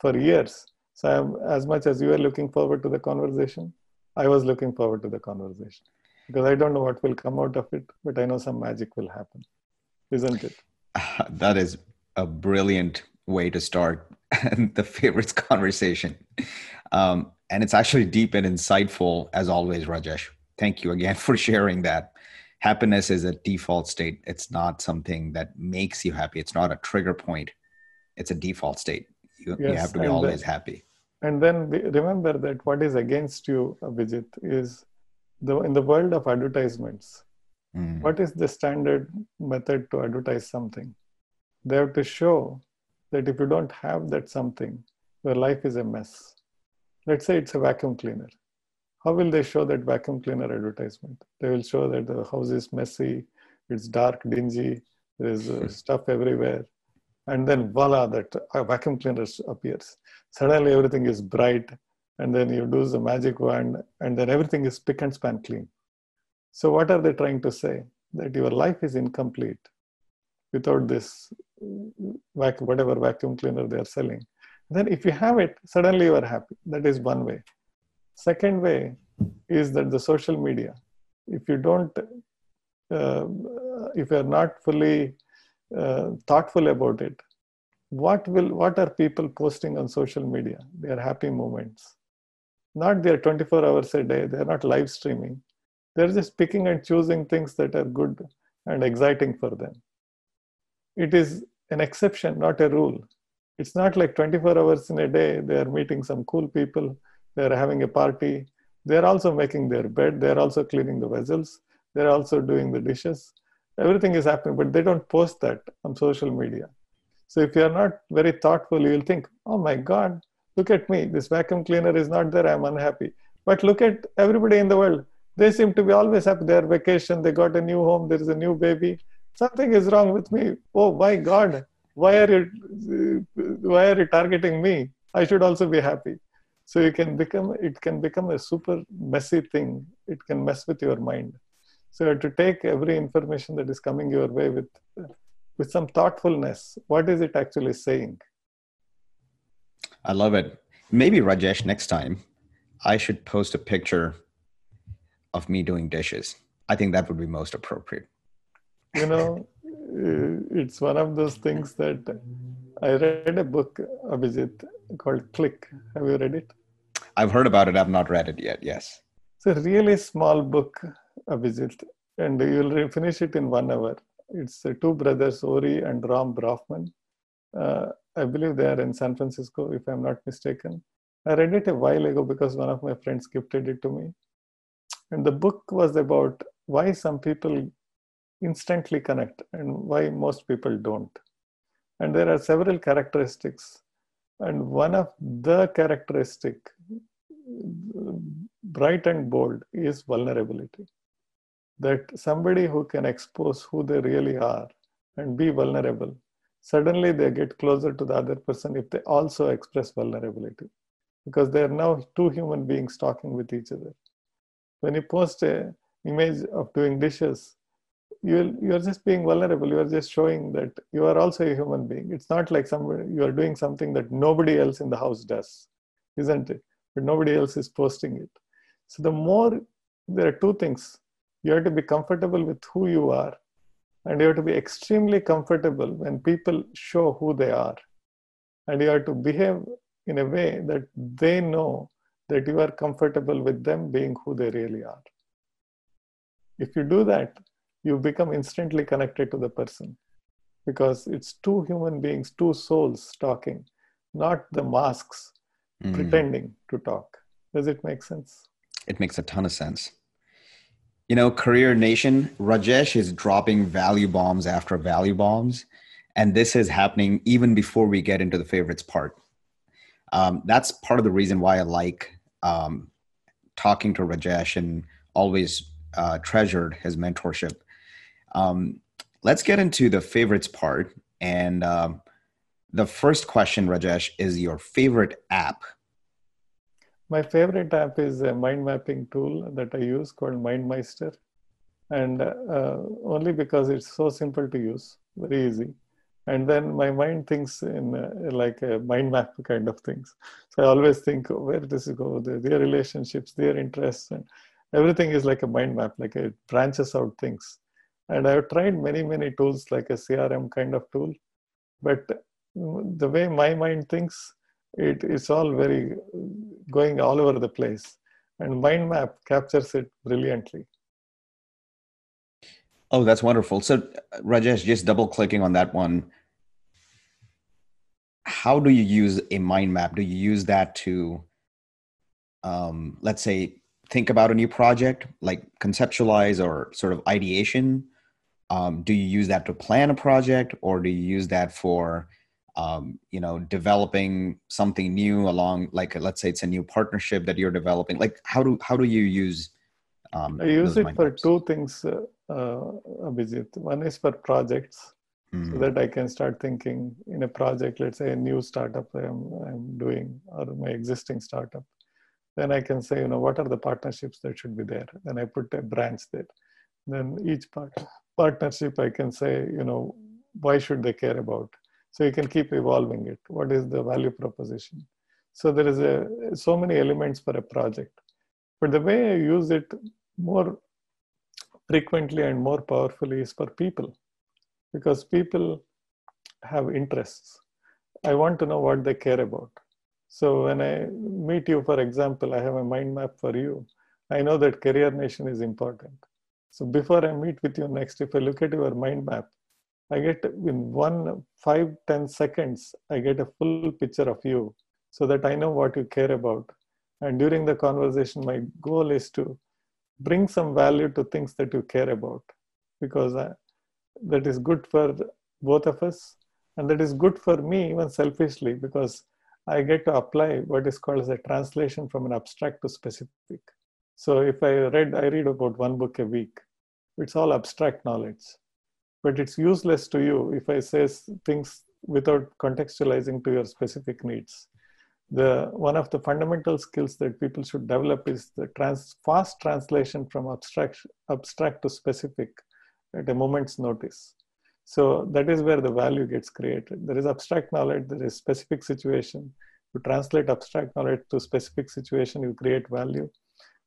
for years so I'm, as much as you are looking forward to the conversation i was looking forward to the conversation because i don't know what will come out of it but i know some magic will happen isn't it that is a brilliant way to start the favorites conversation. Um, and it's actually deep and insightful as always, Rajesh. Thank you again for sharing that. Happiness is a default state. It's not something that makes you happy. It's not a trigger point. It's a default state. You, yes, you have to be always then, happy. And then remember that what is against you, Abhijit, is the in the world of advertisements. Mm. What is the standard method to advertise something? They have to show that if you don't have that something, your life is a mess. Let's say it's a vacuum cleaner. How will they show that vacuum cleaner advertisement? They will show that the house is messy, it's dark, dingy, there's uh, stuff everywhere. And then voila, that vacuum cleaner appears. Suddenly everything is bright, and then you do the magic wand, and then everything is pick and span clean. So, what are they trying to say? That your life is incomplete without this vacuum, whatever vacuum cleaner they are selling. Then if you have it, suddenly you are happy. That is one way. Second way is that the social media. If you don't, uh, if you are not fully uh, thoughtful about it, what will what are people posting on social media? Their happy moments, not their 24 hours a day. They are not live streaming. They're just picking and choosing things that are good and exciting for them it is an exception, not a rule. It's not like 24 hours in a day, they are meeting some cool people, they're having a party, they're also making their bed, they're also cleaning the vessels, they're also doing the dishes. Everything is happening, but they don't post that on social media. So if you're not very thoughtful, you'll think, oh my God, look at me, this vacuum cleaner is not there, I'm unhappy. But look at everybody in the world. They seem to be always happy. They're vacation, they got a new home, there is a new baby, something is wrong with me. Oh my god why are you why are you targeting me? I should also be happy. So you can become it can become a super messy thing. It can mess with your mind so you have to take every information that is coming your way with with some thoughtfulness what is it actually saying I love it. Maybe Rajesh, next time I should post a picture of me doing dishes. I think that would be most appropriate. You know, uh, it's one of those things that I read a book, Abhijit, called Click. Have you read it? I've heard about it. I've not read it yet. Yes. It's a really small book, Abhijit, and you'll finish it in one hour. It's uh, two brothers, Ori and Rom Brafman. Uh, I believe they are in San Francisco, if I'm not mistaken. I read it a while ago because one of my friends gifted it to me. And the book was about why some people instantly connect and why most people don't. And there are several characteristics. And one of the characteristic, bright and bold, is vulnerability. That somebody who can expose who they really are and be vulnerable, suddenly they get closer to the other person if they also express vulnerability. Because they are now two human beings talking with each other. When you post a image of doing dishes, you're you're just being vulnerable you are just showing that you are also a human being it's not like somebody you are doing something that nobody else in the house does isn't it but nobody else is posting it so the more there are two things you have to be comfortable with who you are and you have to be extremely comfortable when people show who they are and you have to behave in a way that they know that you are comfortable with them being who they really are if you do that you become instantly connected to the person because it's two human beings, two souls talking, not the masks mm. pretending to talk. Does it make sense? It makes a ton of sense. You know, Career Nation, Rajesh is dropping value bombs after value bombs. And this is happening even before we get into the favorites part. Um, that's part of the reason why I like um, talking to Rajesh and always uh, treasured his mentorship um, let's get into the favorites part. And um, the first question, Rajesh, is your favorite app? My favorite app is a mind mapping tool that I use called MindMeister. And uh, only because it's so simple to use, very easy. And then my mind thinks in uh, like a mind map kind of things. So I always think, oh, where does it go? Their, their relationships, their interests, and everything is like a mind map, like it branches out things. And I've tried many, many tools like a CRM kind of tool, but the way my mind thinks, it is all very going all over the place. And mind map captures it brilliantly. Oh, that's wonderful. So, Rajesh, just double clicking on that one. How do you use a mind map? Do you use that to, um, let's say, think about a new project, like conceptualize or sort of ideation? um, do you use that to plan a project or do you use that for um, you know developing something new along like let's say it's a new partnership that you're developing like how do how do you use um, i use it for two things uh, uh, Abhijit. one is for projects mm-hmm. so that i can start thinking in a project let's say a new startup I'm, I'm doing or my existing startup. Then i can say you know what are the partnerships that should be there? Then i put a branch there. Then each part partnership i can say you know why should they care about so you can keep evolving it. What is the value proposition? So there is a so many elements for a project. But the way i use it more frequently and more powerfully is for people. Because people have interests. I want to know what they care about. So when i meet you for example i have a mind map for you. I know that career nation is important. So before I meet with you next, if I look at your mind map, I get in one, five, ten seconds, I get a full picture of you so that I know what you care about. And during the conversation, my goal is to bring some value to things that you care about because I, that is good for both of us. And that is good for me, even selfishly, because I get to apply what is called as a translation from an abstract to specific. So if I read, I read about one book a week. It's all abstract knowledge, but it's useless to you if I say things without contextualizing to your specific needs. The one of the fundamental skills that people should develop is the trans, fast translation from abstract abstract to specific at a moment's notice. So that is where the value gets created. There is abstract knowledge, there is specific situation, you translate abstract knowledge to specific situation you create value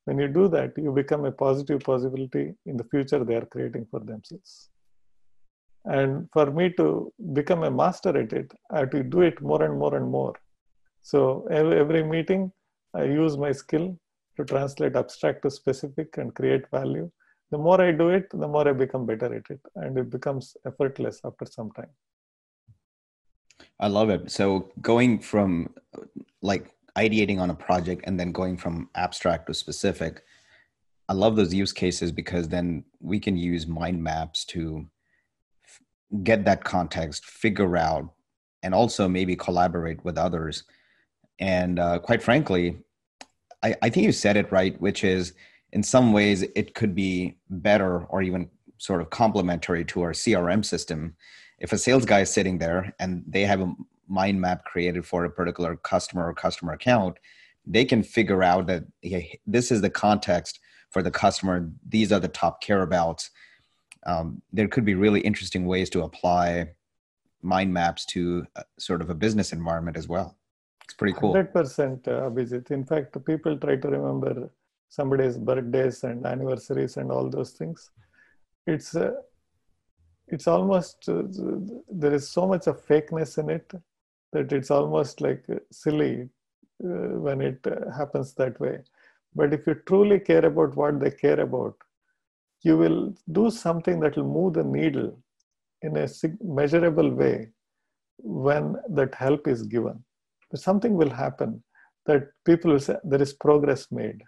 when you do that you become a positive possibility in the future they are creating for themselves and for me to become a master at it i have to do it more and more and more. So every, every meeting i use my skill to translate abstract to specific and create value. The more i do it the more i become better at it and it becomes effortless after some time. I love it. So going from like ideating on a project and then going from abstract to specific i love those use cases because then we can use mind maps to get that context figure out and also maybe collaborate with others and uh, quite frankly I, I think you said it right, which is in some ways it could be better or even sort of complementary to our CRM system. If a sales guy is sitting there and they have a mind map created for a particular customer or customer account, they can figure out that hey, this is the context for the customer. These are the top care abouts. Um, there could be really interesting ways to apply mind maps to uh, sort of a business environment as well. It's pretty cool. 100% uh, Abhijit. In fact, people try to remember somebody's birthdays and anniversaries and all those things. It's uh, it's almost uh, there is so much of fakeness in it that it's almost like silly uh, when it uh, happens that way. But if you truly care about what they care about, you will do something that will move the needle in a measurable way when that help is given something will happen that people will say there is progress made.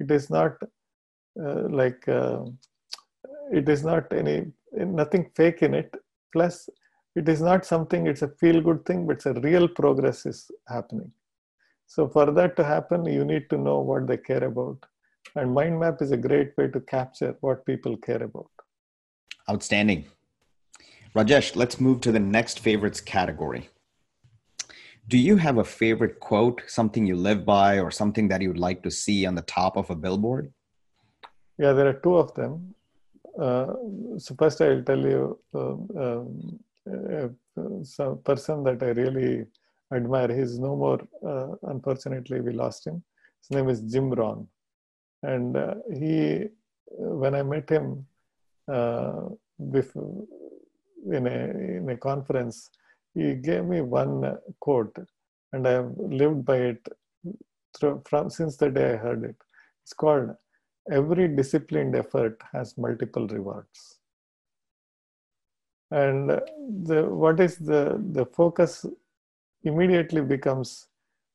It is not uh, like uh, it is not any nothing fake in it. Plus, it is not something. It's a feel good thing, but it's a real progress is happening. So for that to happen, you need to know what they care about, and mind map is a great way to capture what people care about. Outstanding. Rajesh, let's move to the next favorites category do you have a favorite quote, something you live by, or something that you'd like to see on the top of a billboard? Yeah, there are two of them. Uh, so first, I'll tell you um, um, uh, some person that I really admire. He's no more. Uh, unfortunately, we lost him. His name is Jim Rohn, and uh, he, when I met him, uh, before, in a in a conference he gave me one quote, and I have lived by it through, from since the day I heard it. It's called "Every disciplined effort has multiple rewards." And the what is the the focus immediately becomes,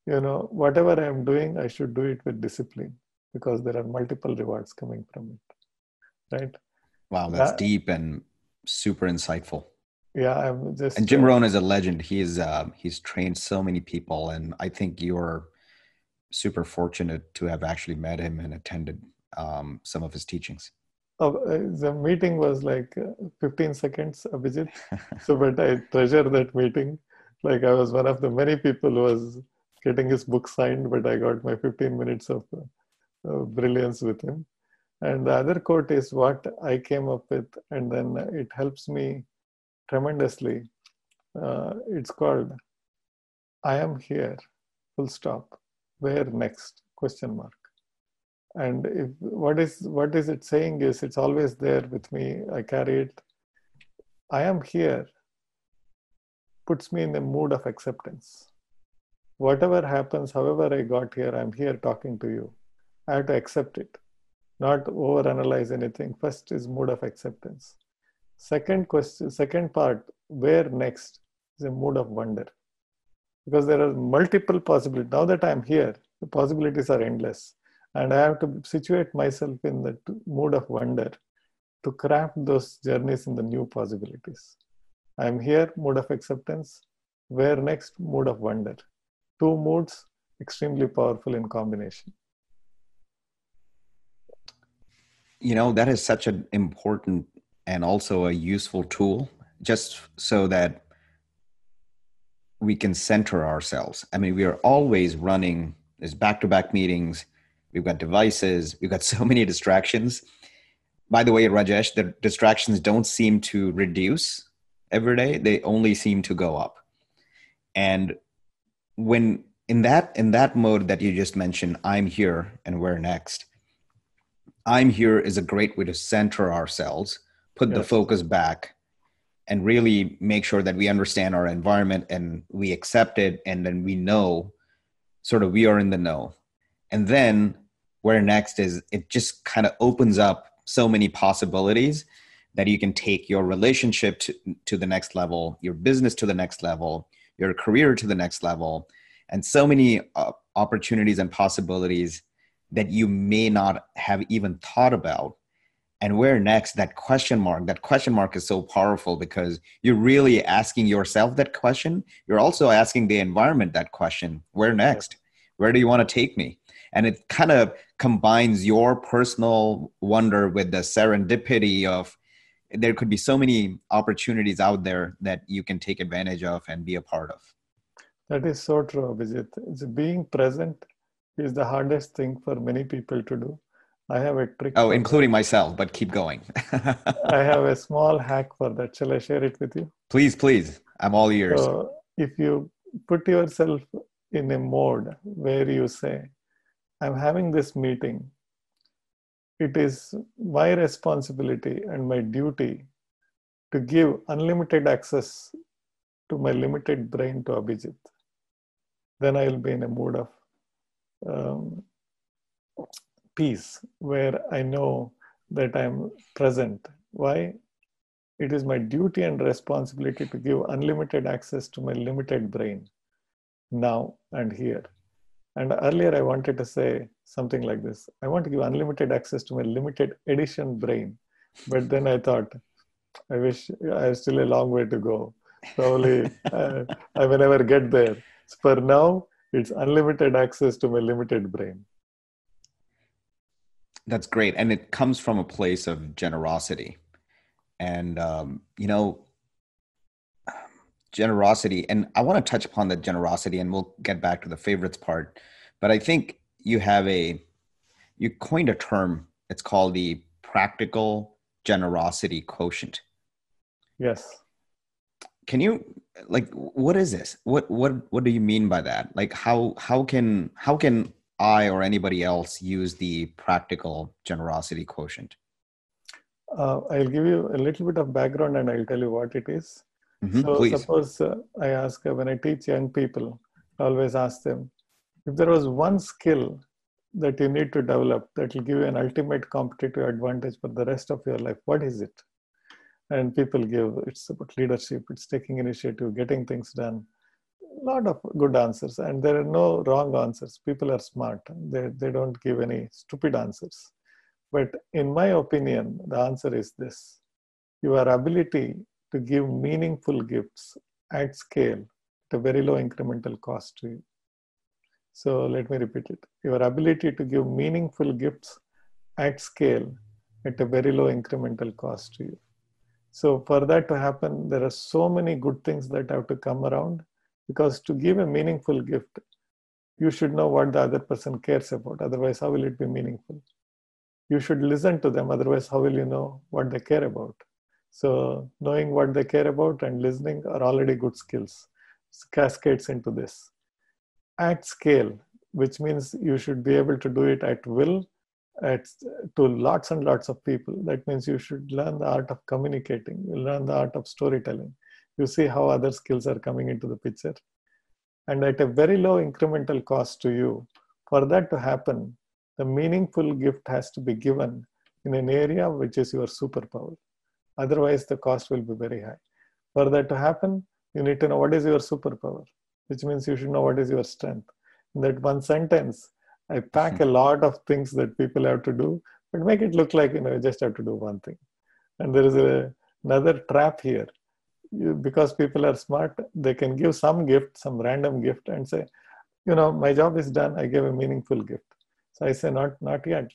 you know, whatever I am doing, I should do it with discipline because there are multiple rewards coming from it, right? Wow, that's that, deep and super insightful. Yeah i'm just and jim rohn is a legend. He's uh, he's trained so many people and i think you're super fortunate to have actually met him and attended um, some of his teachings. Oh, uh, the meeting was like uh, 15 seconds abhijit. So but i treasure that meeting. Like i was one of the many people who was getting his book signed but i got my 15 minutes of uh, brilliance with him and the other quote is what i came up with and then it helps me tremendously. Uh, it's called I am here, full stop. Where next? Question mark. And if what is what is it saying is it's always there with me. I carry it. I am here puts me in the mood of acceptance. Whatever happens, however I got here, I'm here talking to you. I have to accept it, not overanalyze anything. First is mood of acceptance. Second question, second part, where next is a mood of wonder. Because there are multiple possibilities. Now that I'm here, the possibilities are endless. And I have to situate myself in the mood of wonder to craft those journeys in the new possibilities. I'm here, mood of acceptance. Where next? Mood of wonder. Two moods, extremely powerful in combination. You know, that is such an important and also a useful tool just so that we can center ourselves. I mean, we are always running, there's back to back meetings, we've got devices, we've got so many distractions. By the way, Rajesh, the distractions don't seem to reduce every day, they only seem to go up. And when in that in that mode that you just mentioned i'm here and where next i'm here is a great way to center ourselves put yes. the focus back and really make sure that we understand our environment and we accept it and then we know sort of we are in the know and then where next is it just kind of opens up so many possibilities that you can take your relationship to, to the next level your business to the next level your career to the next level and so many uh, opportunities and possibilities that you may not have even thought about. And where next? That question mark. That question mark is so powerful because you're really asking yourself that question. You're also asking the environment that question. Where next? Where do you want to take me? And it kind of combines your personal wonder with the serendipity of there could be so many opportunities out there that you can take advantage of and be a part of. That is so true Abhijit. It's being present is the hardest thing for many people to do I have a trick. Oh, including myself, but keep going. I have a small hack for that. Shall I share it with you? Please, please. I'm all ears. So, if you put yourself in a mode where you say, I'm having this meeting, it is my responsibility and my duty to give unlimited access to my limited brain to Abhijit. Then I will be in a mood of um, peace where I know that I'm present. Why? It is my duty and responsibility to give unlimited access to my limited brain now and here. And earlier, I wanted to say something like this I want to give unlimited access to my limited edition brain. But then I thought, I wish I have still a long way to go. Probably uh, I may never get there. So for now, it's unlimited access to my limited brain. That's great, and it comes from a place of generosity, and um, you know, generosity. And I want to touch upon the generosity, and we'll get back to the favorites part. But I think you have a you coined a term. It's called the practical generosity quotient. Yes. Can you like what is this? What what what do you mean by that? Like how how can how can I or anybody else use the practical generosity quotient? Uh, I'll give you a little bit of background and I'll tell you what it is. Mm-hmm, so, please. suppose uh, I ask uh, when I teach young people, I always ask them if there was one skill that you need to develop that will give you an ultimate competitive advantage for the rest of your life, what is it? And people give it's about leadership, it's taking initiative, getting things done. A lot of good answers and there are no wrong answers. People are smart. They, they don't give any stupid answers. But in my opinion the answer is this. Your ability to give meaningful gifts at scale at a very low incremental cost to you. So let me repeat it. Your ability to give meaningful gifts at scale at a very low incremental cost to you so for that to happen there are so many good things that have to come around because to give a meaningful gift, you should know what the other person cares about. Otherwise, how will it be meaningful? You should listen to them. Otherwise, how will you know what they care about? So, knowing what they care about and listening are already good skills. It cascades into this. At scale, which means you should be able to do it at will at, to lots and lots of people. That means you should learn the art of communicating, you learn the art of storytelling, you see how other skills are coming into the picture. And at a very low incremental cost to you, for that to happen, the meaningful gift has to be given in an area which is your superpower. Otherwise, the cost will be very high. For that to happen, you need to know what is your superpower, which means you should know what is your strength. In that one sentence, I pack a lot of things that people have to do, but make it look like you know you just have to do one thing. And there is a, another trap here you, because people are smart, they can give some gift, some random gift, and say, you know, my job is done. I gave a meaningful gift. So I say, not not yet.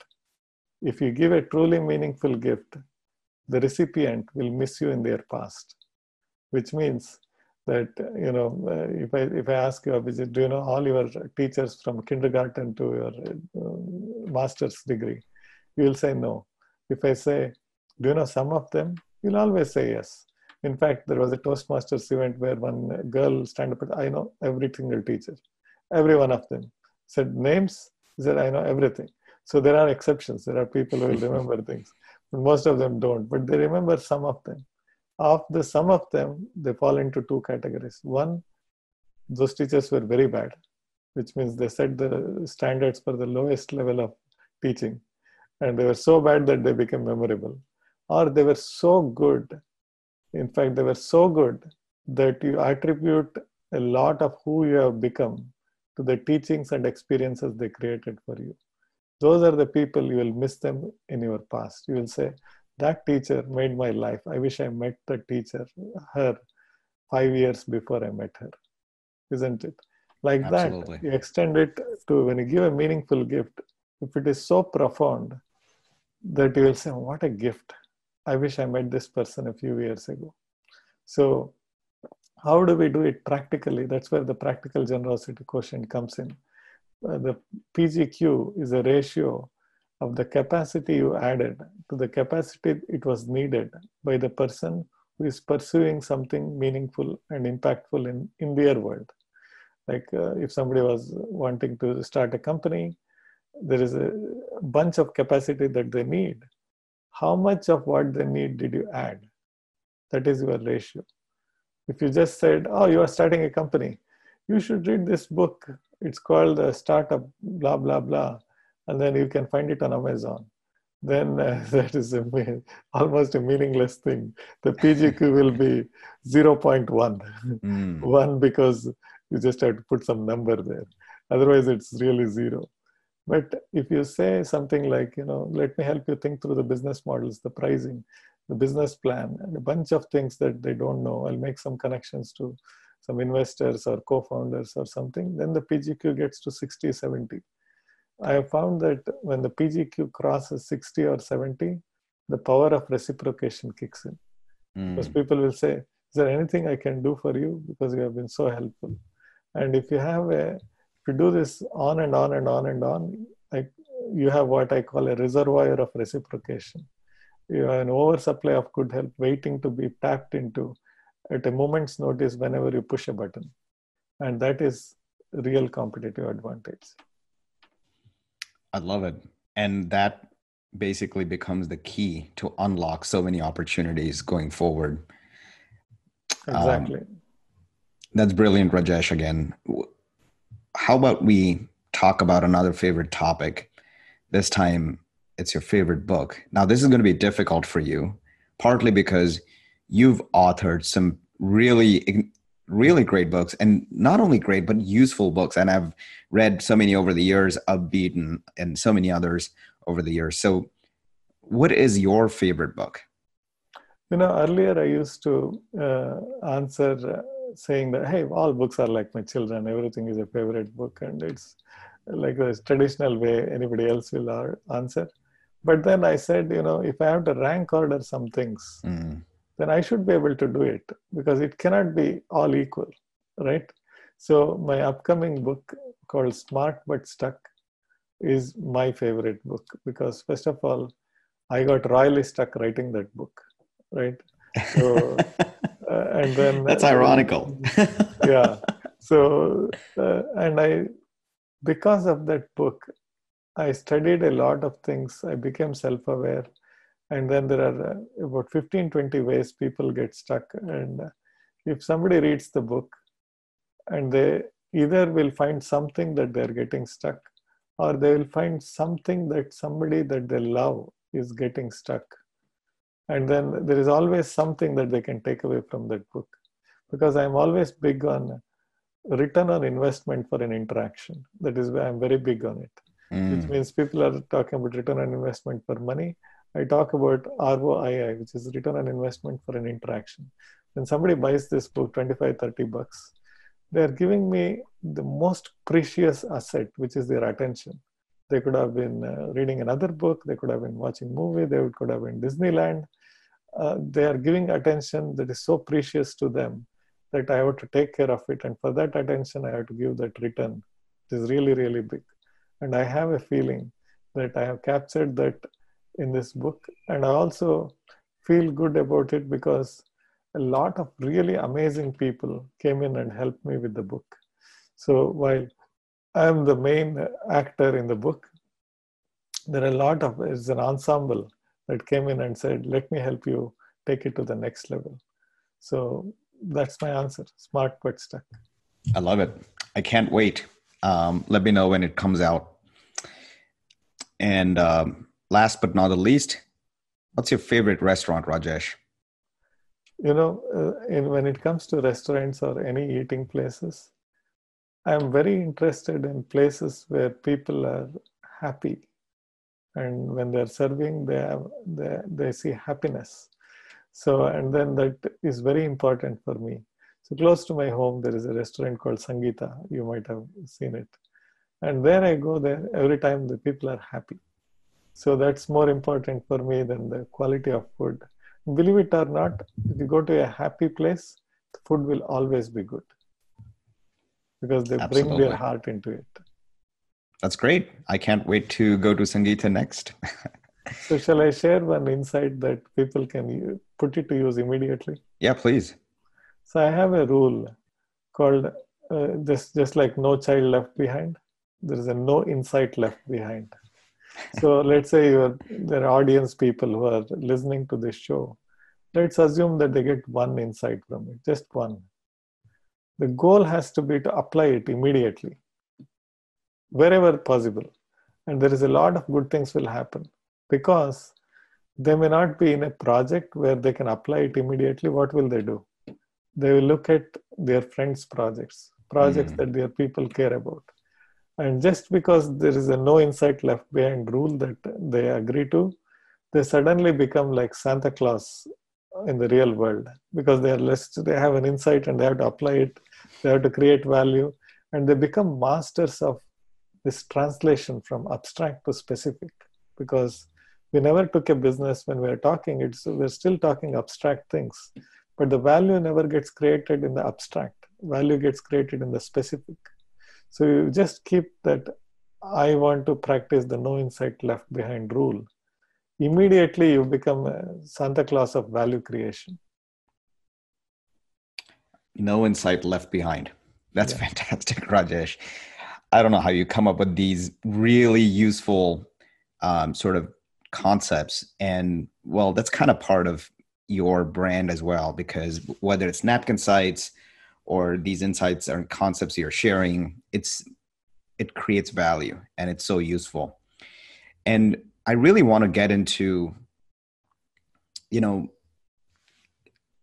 If you give a truly meaningful gift, the recipient will miss you in their past, which means that you know uh, if I if I ask you, Abhijit, do you know all your teachers from kindergarten to your uh, master's degree? You will say no. If I say, do you know some of them? You'll always say yes. In fact, there was a Toastmasters event where one girl stand up, and I know every single teacher. every one of them. Said names, he said, I know everything. So there are exceptions. There are people who will remember things. But most of them don't, but they remember some of them. Of the some of them, they fall into two categories. One, those teachers were very bad, which means they set the standards for the lowest level of teaching. And they were so bad that they became memorable. Or they were so good. In fact, they were so good that you attribute a lot of who you have become to the teachings and experiences they created for you. Those are the people you will miss them in your past. You will say, That teacher made my life. I wish I met the teacher, her, five years before I met her. Isn't it? Like Absolutely. that, you extend it to when you give a meaningful gift, if it is so profound that you will say, What a gift. I wish I met this person a few years ago. So how do we do it practically? That's where the practical generosity quotient comes in. Uh, the PGQ is a ratio of the capacity you added to the capacity it was needed by the person who is pursuing something meaningful and impactful in, in their world. Like uh, if somebody was wanting to start a company, there is a bunch of capacity that they need. How much of what they need did you add? That is your ratio. If you just said, Oh, you are starting a company, you should read this book. It's called uh, Startup, blah, blah, blah. And then you can find it on Amazon. Then uh, that is a, almost a meaningless thing. The PGQ will be 0.1. Mm. One because you just have to put some number there. Otherwise, it's really zero. But if you say something like, you know, let me help you think through the business models, the pricing, the business plan, and a bunch of things that they don't know, I'll make some connections to some investors or co-founders or something, then the PGQ gets to 60, 70. I have found that when the PGQ crosses 60 or 70, the power of reciprocation kicks in. Mm. Because people will say, Is there anything I can do for you? Because you have been so helpful. And if you have a, if you do this on and on and on and on, like you have what I call a reservoir of reciprocation. You have an oversupply of good help waiting to be tapped into at a moment's notice whenever you push a button. And that is real competitive advantage. I love it. And that basically becomes the key to unlock so many opportunities going forward. Exactly. Um, that's brilliant, Rajesh. Again, how about we talk about another favorite topic? This time, it's your favorite book. Now, this is going to be difficult for you, partly because you've authored some really really great books and not only great but useful books. And i've read so many over the years upbeat and, and so many others over the years. So what is your favorite book? You know earlier i used to uh, answer uh, saying that hey all books are like my children. Everything is a favorite book. And it's like the traditional way anybody else will answer. But then i said you know if i have to rank order some things mm then I should be able to do it because it cannot be all equal, right? So my upcoming book called Smart but Stuck is my favorite book because first of all, I got royally stuck writing that book, right? So uh, and then that's ironical. yeah. So uh, and I, because of that book, I studied a lot of things. I became self-aware and then there are uh, about 15 20 ways people get stuck. And uh, if somebody reads the book and they either will find something that they're getting stuck or they will find something that somebody that they love is getting stuck. And then there is always something that they can take away from that book. Because i'm always big on return on investment for an interaction. That is why i'm very big on it. Mm. which means people are talking about return on investment for money I talk about ROII, which is return on investment for an interaction. When somebody buys this book, 25, 30 bucks, they're giving me the most precious asset, which is their attention. They could have been uh, reading another book, they could have been watching movie, they could have been Disneyland. Uh, they are giving attention that is so precious to them that I have to take care of it. And for that attention, I have to give that return. It is really, really big. And I have a feeling that I have captured that in this book. And I also feel good about it because a lot of really amazing people came in and helped me with the book. So while I am the main actor in the book. There are a lot of it's an ensemble that came in and said, "Let me help you take it to the next level." So that's my answer. Smart but stuck. I love it. I can't wait. Um, let me know when it comes out. And um, last but not the least, what's your favorite restaurant, Rajesh? You know, uh, in, when it comes to restaurants or any eating places, I'm very interested in places where people are happy, and when they're serving, they have they, they see happiness. So, and then that is very important for me. So, close to my home, there is a restaurant called Sangeeta. You might have seen it, and there I go there every time. The people are happy. So that's more important for me than the quality of food. Believe it or not, if you go to a happy place, the food will always be good because they Absolutely. bring their heart into it. That's great. I can't wait to go to Sangeeta next. so, shall I share one insight that people can put it to use immediately? Yeah, please. So, I have a rule called uh, just just like no child left behind. There is a no insight left behind. So, let's say you're, there are audience people who are listening to this show. Let's assume that they get one insight from it, just one the goal has to be to apply it immediately, wherever possible. And there is a lot of good things will happen because they may not be in a project where they can apply it immediately. What will they do? They will look at their friends' projects, projects mm. that their people care about. And just because there is a no insight left behind rule that they agree to, they suddenly become like Santa Claus in the real world. Because they are less, they have an insight and they have to apply it they have to create value and they become masters of this translation from abstract to specific. Because we never took a business when we are talking it's we're still talking abstract things. But the value never gets created in the abstract. Value gets created in the specific so you just keep that i want to practice the no insight left behind rule immediately you become a santa claus of value creation no insight left behind. That's yeah. fantastic, Rajesh. I don't know how you come up with these really useful um, sort of concepts. And well, that's kind of part of your brand as well, because whether it's Napkinsights or these insights or concepts you're sharing, it's it creates value and it's so useful. And I really want to get into, you know,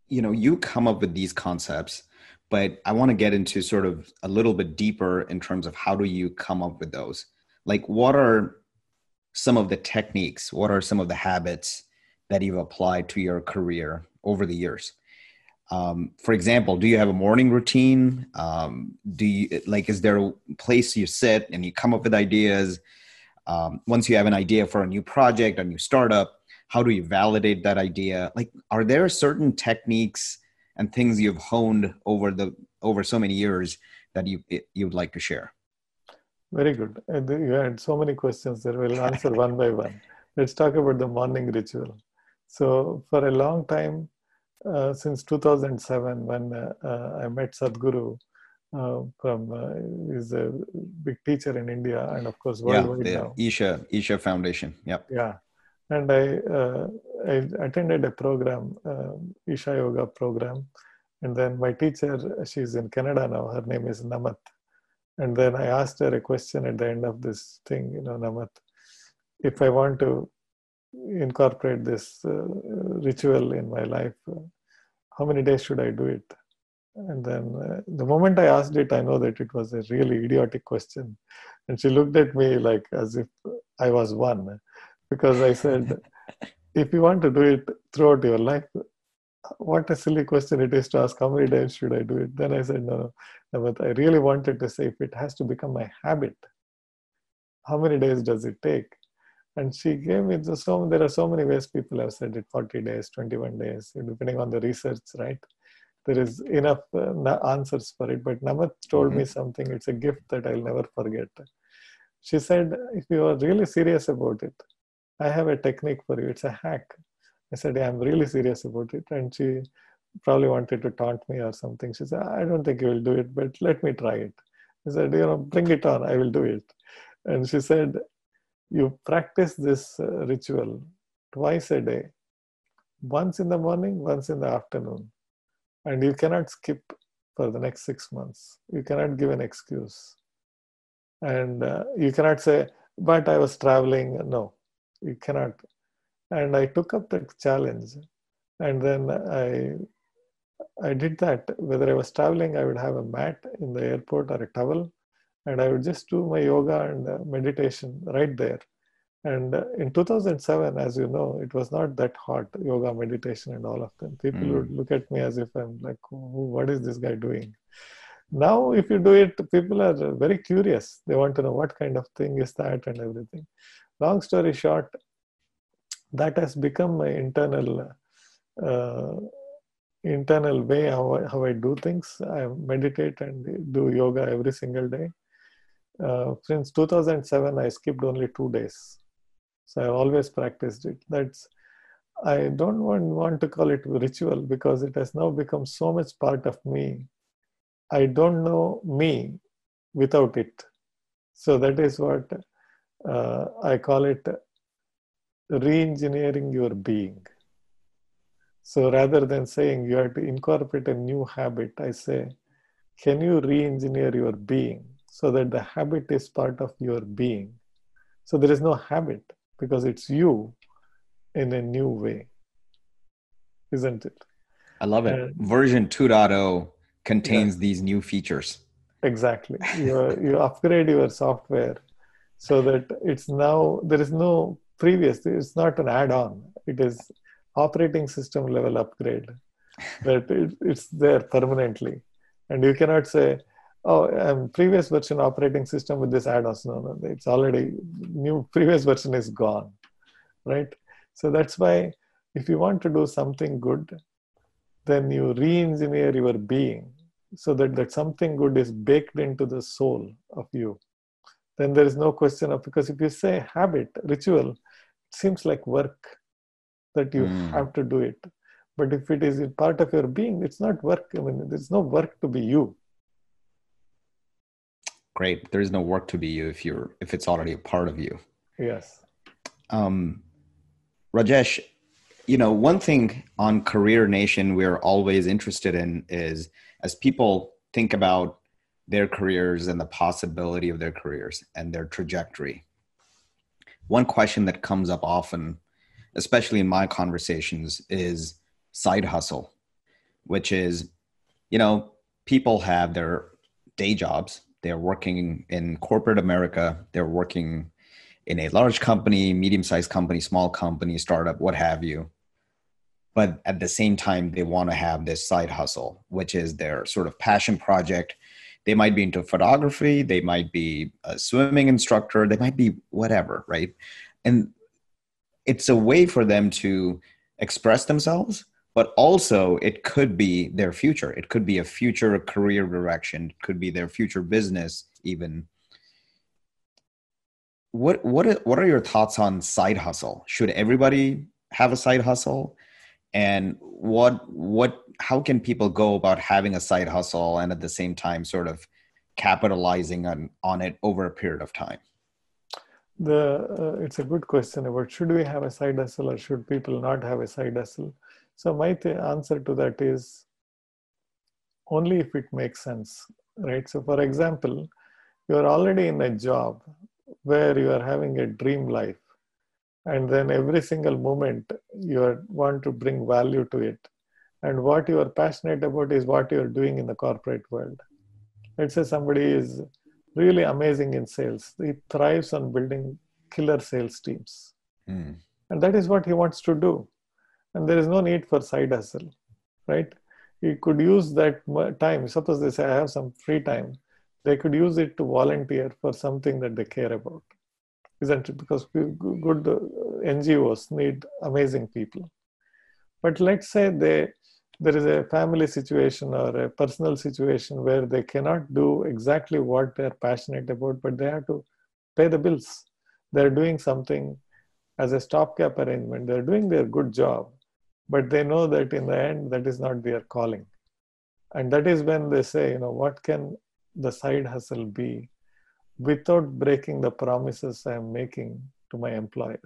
you know you come up with these concepts but i want to get into sort of a little bit deeper in terms of how do you come up with those? Like what are some of the techniques? What are some of the habits that you've applied to your career over the years um, for example do you have a morning routine? Um, do you like is there a place you sit and you come up with ideas? Um, once you have an idea for a new project a new startup how do you validate that idea? Like are there certain techniques and things you've honed over the over so many years that you you'd like to share? Very good. You had so many questions that we'll answer one by one. Let's talk about the morning ritual. So for a long time uh, since 2007 when uh, uh, i met sadhguru uh, from uh, is a big teacher in india and of course worldwide yeah, the now. isha isha foundation. Yep. Yeah. And I, uh, I attended a program, uh, Isha Yoga program, and then my teacher, she's in Canada now. Her name is Namat, and then I asked her a question at the end of this thing, you know, Namat, if I want to incorporate this uh, ritual in my life, how many days should I do it? And then uh, the moment I asked it, I know that it was a really idiotic question. And she looked at me like as if I was one because I said, if you want to do it throughout your life, what a silly question it is to ask how many days should I do it? Then I said, no, no, but I really wanted to say if it has to become my habit, how many days does it take? And she gave me the so there are so many ways people have said it 40 days, 21 days, depending on the research, right? There is enough uh, answers for it. But Namath told mm-hmm. me something, it's a gift that I'll never forget. She said, if you are really serious about it, I have a technique for you. It's a hack. I said, yeah, I'm really serious about it. And she probably wanted to taunt me or something. She said, I don't think you will do it, but let me try it. I said, you know, bring it on, I will do it. And she said, you practice this uh, ritual twice a day, once in the morning, once in the afternoon. And you cannot skip for the next six months. You cannot give an excuse. And uh, you cannot say, but I was traveling. No, you cannot. And I took up the challenge. And then I I did that. Whether I was traveling, I would have a mat in the airport or a towel, and I would just do my yoga and uh, meditation right there. And uh, in 2007, as you know, it was not that hot, yoga, meditation, and all of them. People mm. would look at me as if I'm like, what is this guy doing? Now, if you do it, people are very curious. They want to know what kind of thing is that and everything. Long story short, that has become my internal uh, internal way how I, how I do things. I meditate and do yoga every single day. Uh, since 2007, I skipped only two days. So I always practiced it. That's I don't want, want to call it ritual because it has now become so much part of me. I don't know me without it. So that is what uh, I call it re-engineering your being. So rather than saying you have to incorporate a new habit, I say, can you re engineer your being so that the habit is part of your being? So there is no habit because it's you in a new way, isn't it? I love it. And, Version 2.0 contains yeah. these new features. Exactly. You, you upgrade your software so that it's now, there is no previous, it's not an add on. It is operating system level upgrade that it, it's there permanently and you cannot say oh um, previous version operating system with this add-ons no no it's already new previous version is gone right? So that's why if you want to do something good then you re-engineer your being so that that something good is baked into the soul of you. Then there is no question of because if you say habit ritual it seems like work that you mm. have to do it. But if it is part of your being it's not work. I mean there's no work to be you great there's no work to be you if you're if it's already a part of you yes um rajesh you know one thing on career nation we're always interested in is as people think about their careers and the possibility of their careers and their trajectory one question that comes up often especially in my conversations, is side hustle, which is, you know, people have their day jobs. They're working in corporate America. They're working in a large company, medium sized company, small company, startup, what have you. But at the same time, they want to have this side hustle, which is their sort of passion project. They might be into photography, they might be a swimming instructor, they might be whatever, right? And it's a way for them to express themselves but also it could be their future. It could be a future career direction. It could be their future business even. What what what are your thoughts on side hustle? Should everybody have a side hustle? And what what how can people go about having a side hustle and at the same time sort of capitalizing on on it over a period of time? The uh, it's a good question about should we have a side hustle or should people not have a side hustle so my th- answer to that is only if it makes sense right so for example you are already in a job where you are having a dream life and then every single moment you are, want to bring value to it and what you are passionate about is what you are doing in the corporate world let's say somebody is really amazing in sales. He thrives on building killer sales teams. Mm. And that is what he wants to do. And there is no need for side hustle, right? He could use that time. Suppose they say, I have some free time. They could use it to volunteer for something that they care about, isn't it? Because good uh, NGOs need amazing people. But let's say they there is a family situation or a personal situation where they cannot do exactly what they're passionate about, but they have to pay the bills. They're doing something as a stopgap arrangement. They're doing their good job, but they know that in the end, that is not their calling. And that is when they say, you know, what can the side hustle be without breaking the promises I am making to my employer?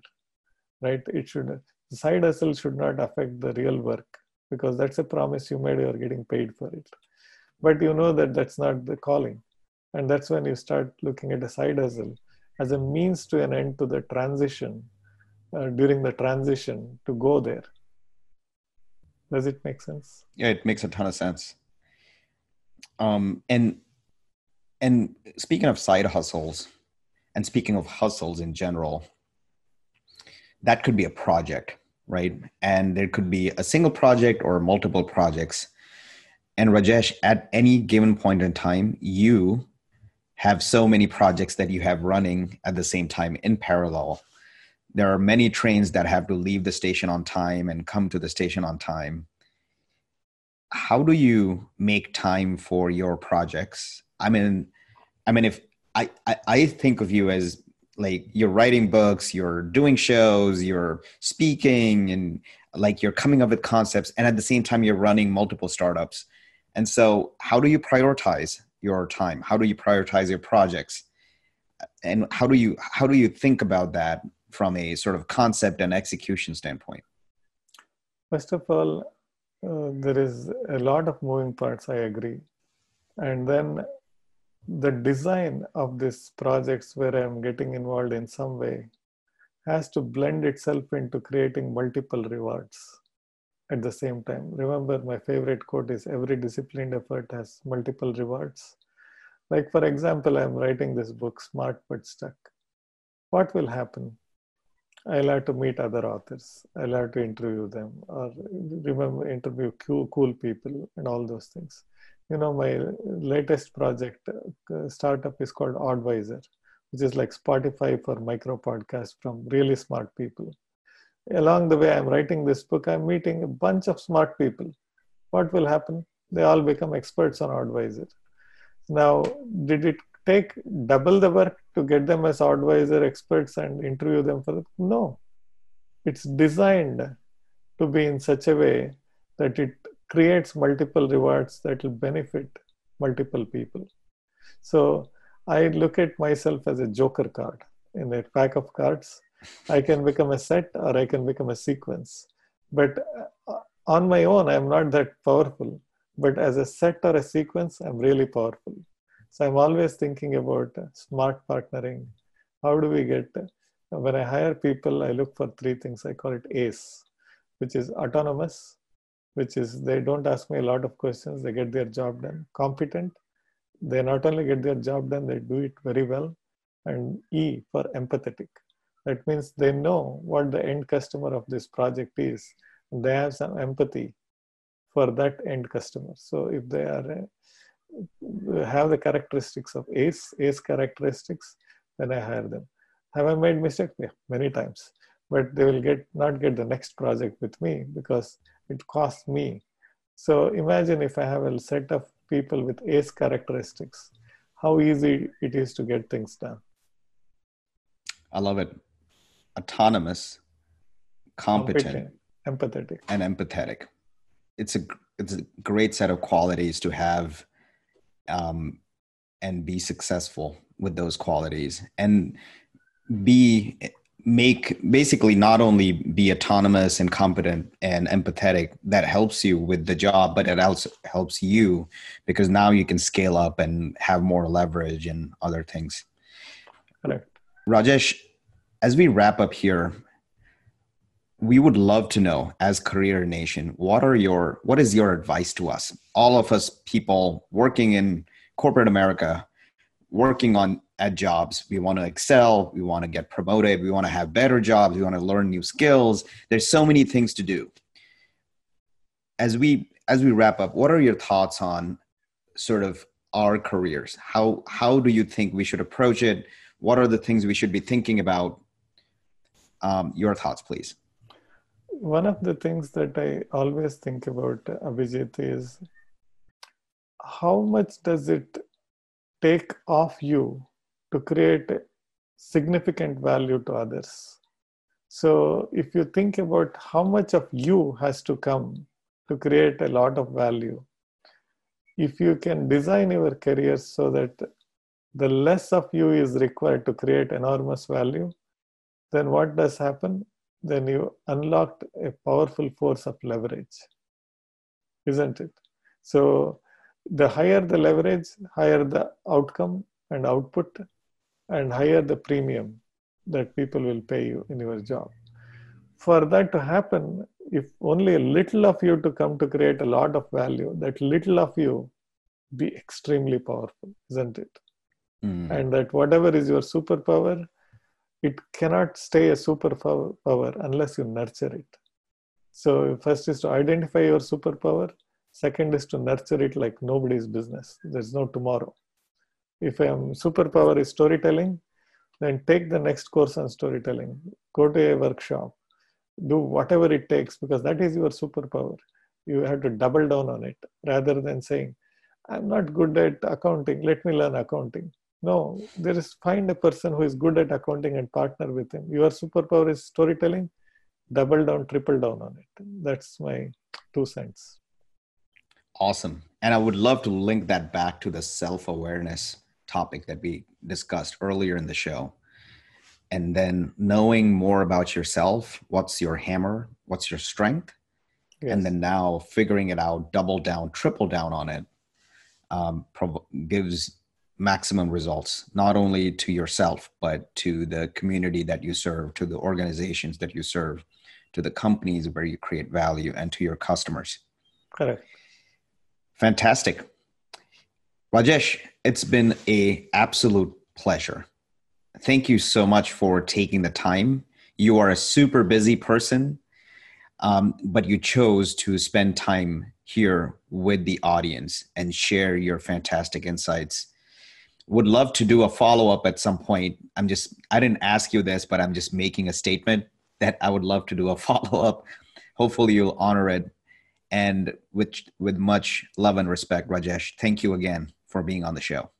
Right? It should the side hustle should not affect the real work because that's a promise you made. You are getting paid for it, but you know that that's not the calling, and that's when you start looking at a side hustle as a means to an end to the transition uh, during the transition to go there. Does it make sense? Yeah, it makes a ton of sense. Um, and and speaking of side hustles, and speaking of hustles in general, that could be a project, right? And there could be a single project or multiple projects. And Rajesh, at any given point in time, you have so many projects that you have running at the same time in parallel. There are many trains that have to leave the station on time and come to the station on time. How do you make time for your projects? I mean, I mean, if I, I, I think of you as like you're writing books, you're doing shows, you're speaking, and like you're coming up with concepts, and at the same time, you're running multiple startups. And so, how do you prioritize your time? How do you prioritize your projects? And how do you how do you think about that from a sort of concept and execution standpoint? First of all, uh, there is a lot of moving parts. I agree, and then the design of these projects where I'm getting involved in some way has to blend itself into creating multiple rewards at the same time. Remember, my favorite quote is every disciplined effort has multiple rewards. Like, for example, I'm writing this book, Smart But Stuck. What will happen? I'll have to meet other authors. I'll have to interview them or remember interview cool, people and all those things you know my latest project uh, startup is called Audvisor, which is like Spotify for micro podcasts from really smart people. Along the way, I'm writing this book. I'm meeting a bunch of smart people. What will happen? They all become experts on Audvisor. Now, did it take double the work to get them as Audvisor experts and interview them for the no it's designed to be in such a way that it creates multiple rewards that will benefit multiple people. So I look at myself as a joker card in a pack of cards. I can become a set or I can become a sequence. But uh, on my own, I'm not that powerful. But as a set or a sequence, I'm really powerful. So I'm always thinking about smart partnering. How do we get, when I hire people, I look for three things. I call it ACE, which is autonomous, which is they don't ask me a lot of questions, they get their job done. Competent, they not only get their job done, they do it very well. And E for empathetic. That means they know what the end customer of this project is. They have some empathy for that end customer. So if they are uh, have the characteristics of ACE, ACE characteristics, then I hire them. Have I made mistakes? Yeah, many times. But they will get not get the next project with me because it costs me. So imagine if I have a set of people with ACE characteristics, how easy it is to get things done. I love it. Autonomous, competent, competent empathetic, and empathetic. It's a it's a great set of qualities to have, um, and be successful with those qualities, and be make basically not only be autonomous and competent and empathetic that helps you with the job but it also helps you because now you can scale up and have more leverage and other things Hello. rajesh as we wrap up here we would love to know as career nation what are your what is your advice to us all of us people working in corporate america working on at jobs. We want to excel. We want to get promoted. We want to have better jobs. We want to learn new skills. There's so many things to do. As we as we wrap up, what are your thoughts on sort of our careers? How how do you think we should approach it? What are the things we should be thinking about? Um, your thoughts, please. One of the things that I always think about, Abhijit, is how much does it take off you to create significant value to others. So, if you think about how much of you has to come to create a lot of value, if you can design your career so that the less of you is required to create enormous value, then what does happen? Then you unlocked a powerful force of leverage, isn't it? So the higher the leverage, higher the outcome and output, and higher the premium that people will pay you in your job. For that to happen, if only a little of you to come to create a lot of value, that little of you be extremely powerful, isn't it? Mm. And that whatever is your superpower, it cannot stay a superpower unless you nurture it. So, first is to identify your superpower, second is to nurture it like nobody's business. There's no tomorrow. If I'm superpower is storytelling, then take the next course on storytelling, go to a workshop, do whatever it takes because that is your superpower. You have to double down on it rather than saying, I'm not good at accounting, let me learn accounting. No, there is find a person who is good at accounting and partner with him. Your superpower is storytelling, double down, triple down on it. That's my two cents. Awesome. And I would love to link that back to the self awareness topic that we discussed earlier in the show. And then knowing more about yourself, what's your hammer, what's your strength, yes. and then now figuring it out, double down, triple down on it, um, gives maximum results, not only to yourself, but to the community that you serve, to the organizations that you serve, to the companies where you create value, and to your customers. Correct. Fantastic. Rajesh, it's been a absolute pleasure. Thank you so much for taking the time. You are a super busy person, um, but you chose to spend time here with the audience and share your fantastic insights. Would love to do a follow up at some point. I'm just, I didn't ask you this, but I'm just making a statement that I would love to do a follow up. Hopefully, you'll honor it. And with, with much love and respect, Rajesh, thank you again for being on the show.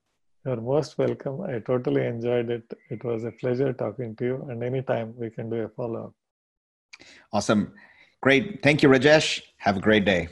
You're most welcome. I totally enjoyed it. It was a pleasure talking to you. And anytime we can do a follow up. Awesome. Great. Thank you, Rajesh. Have a great day.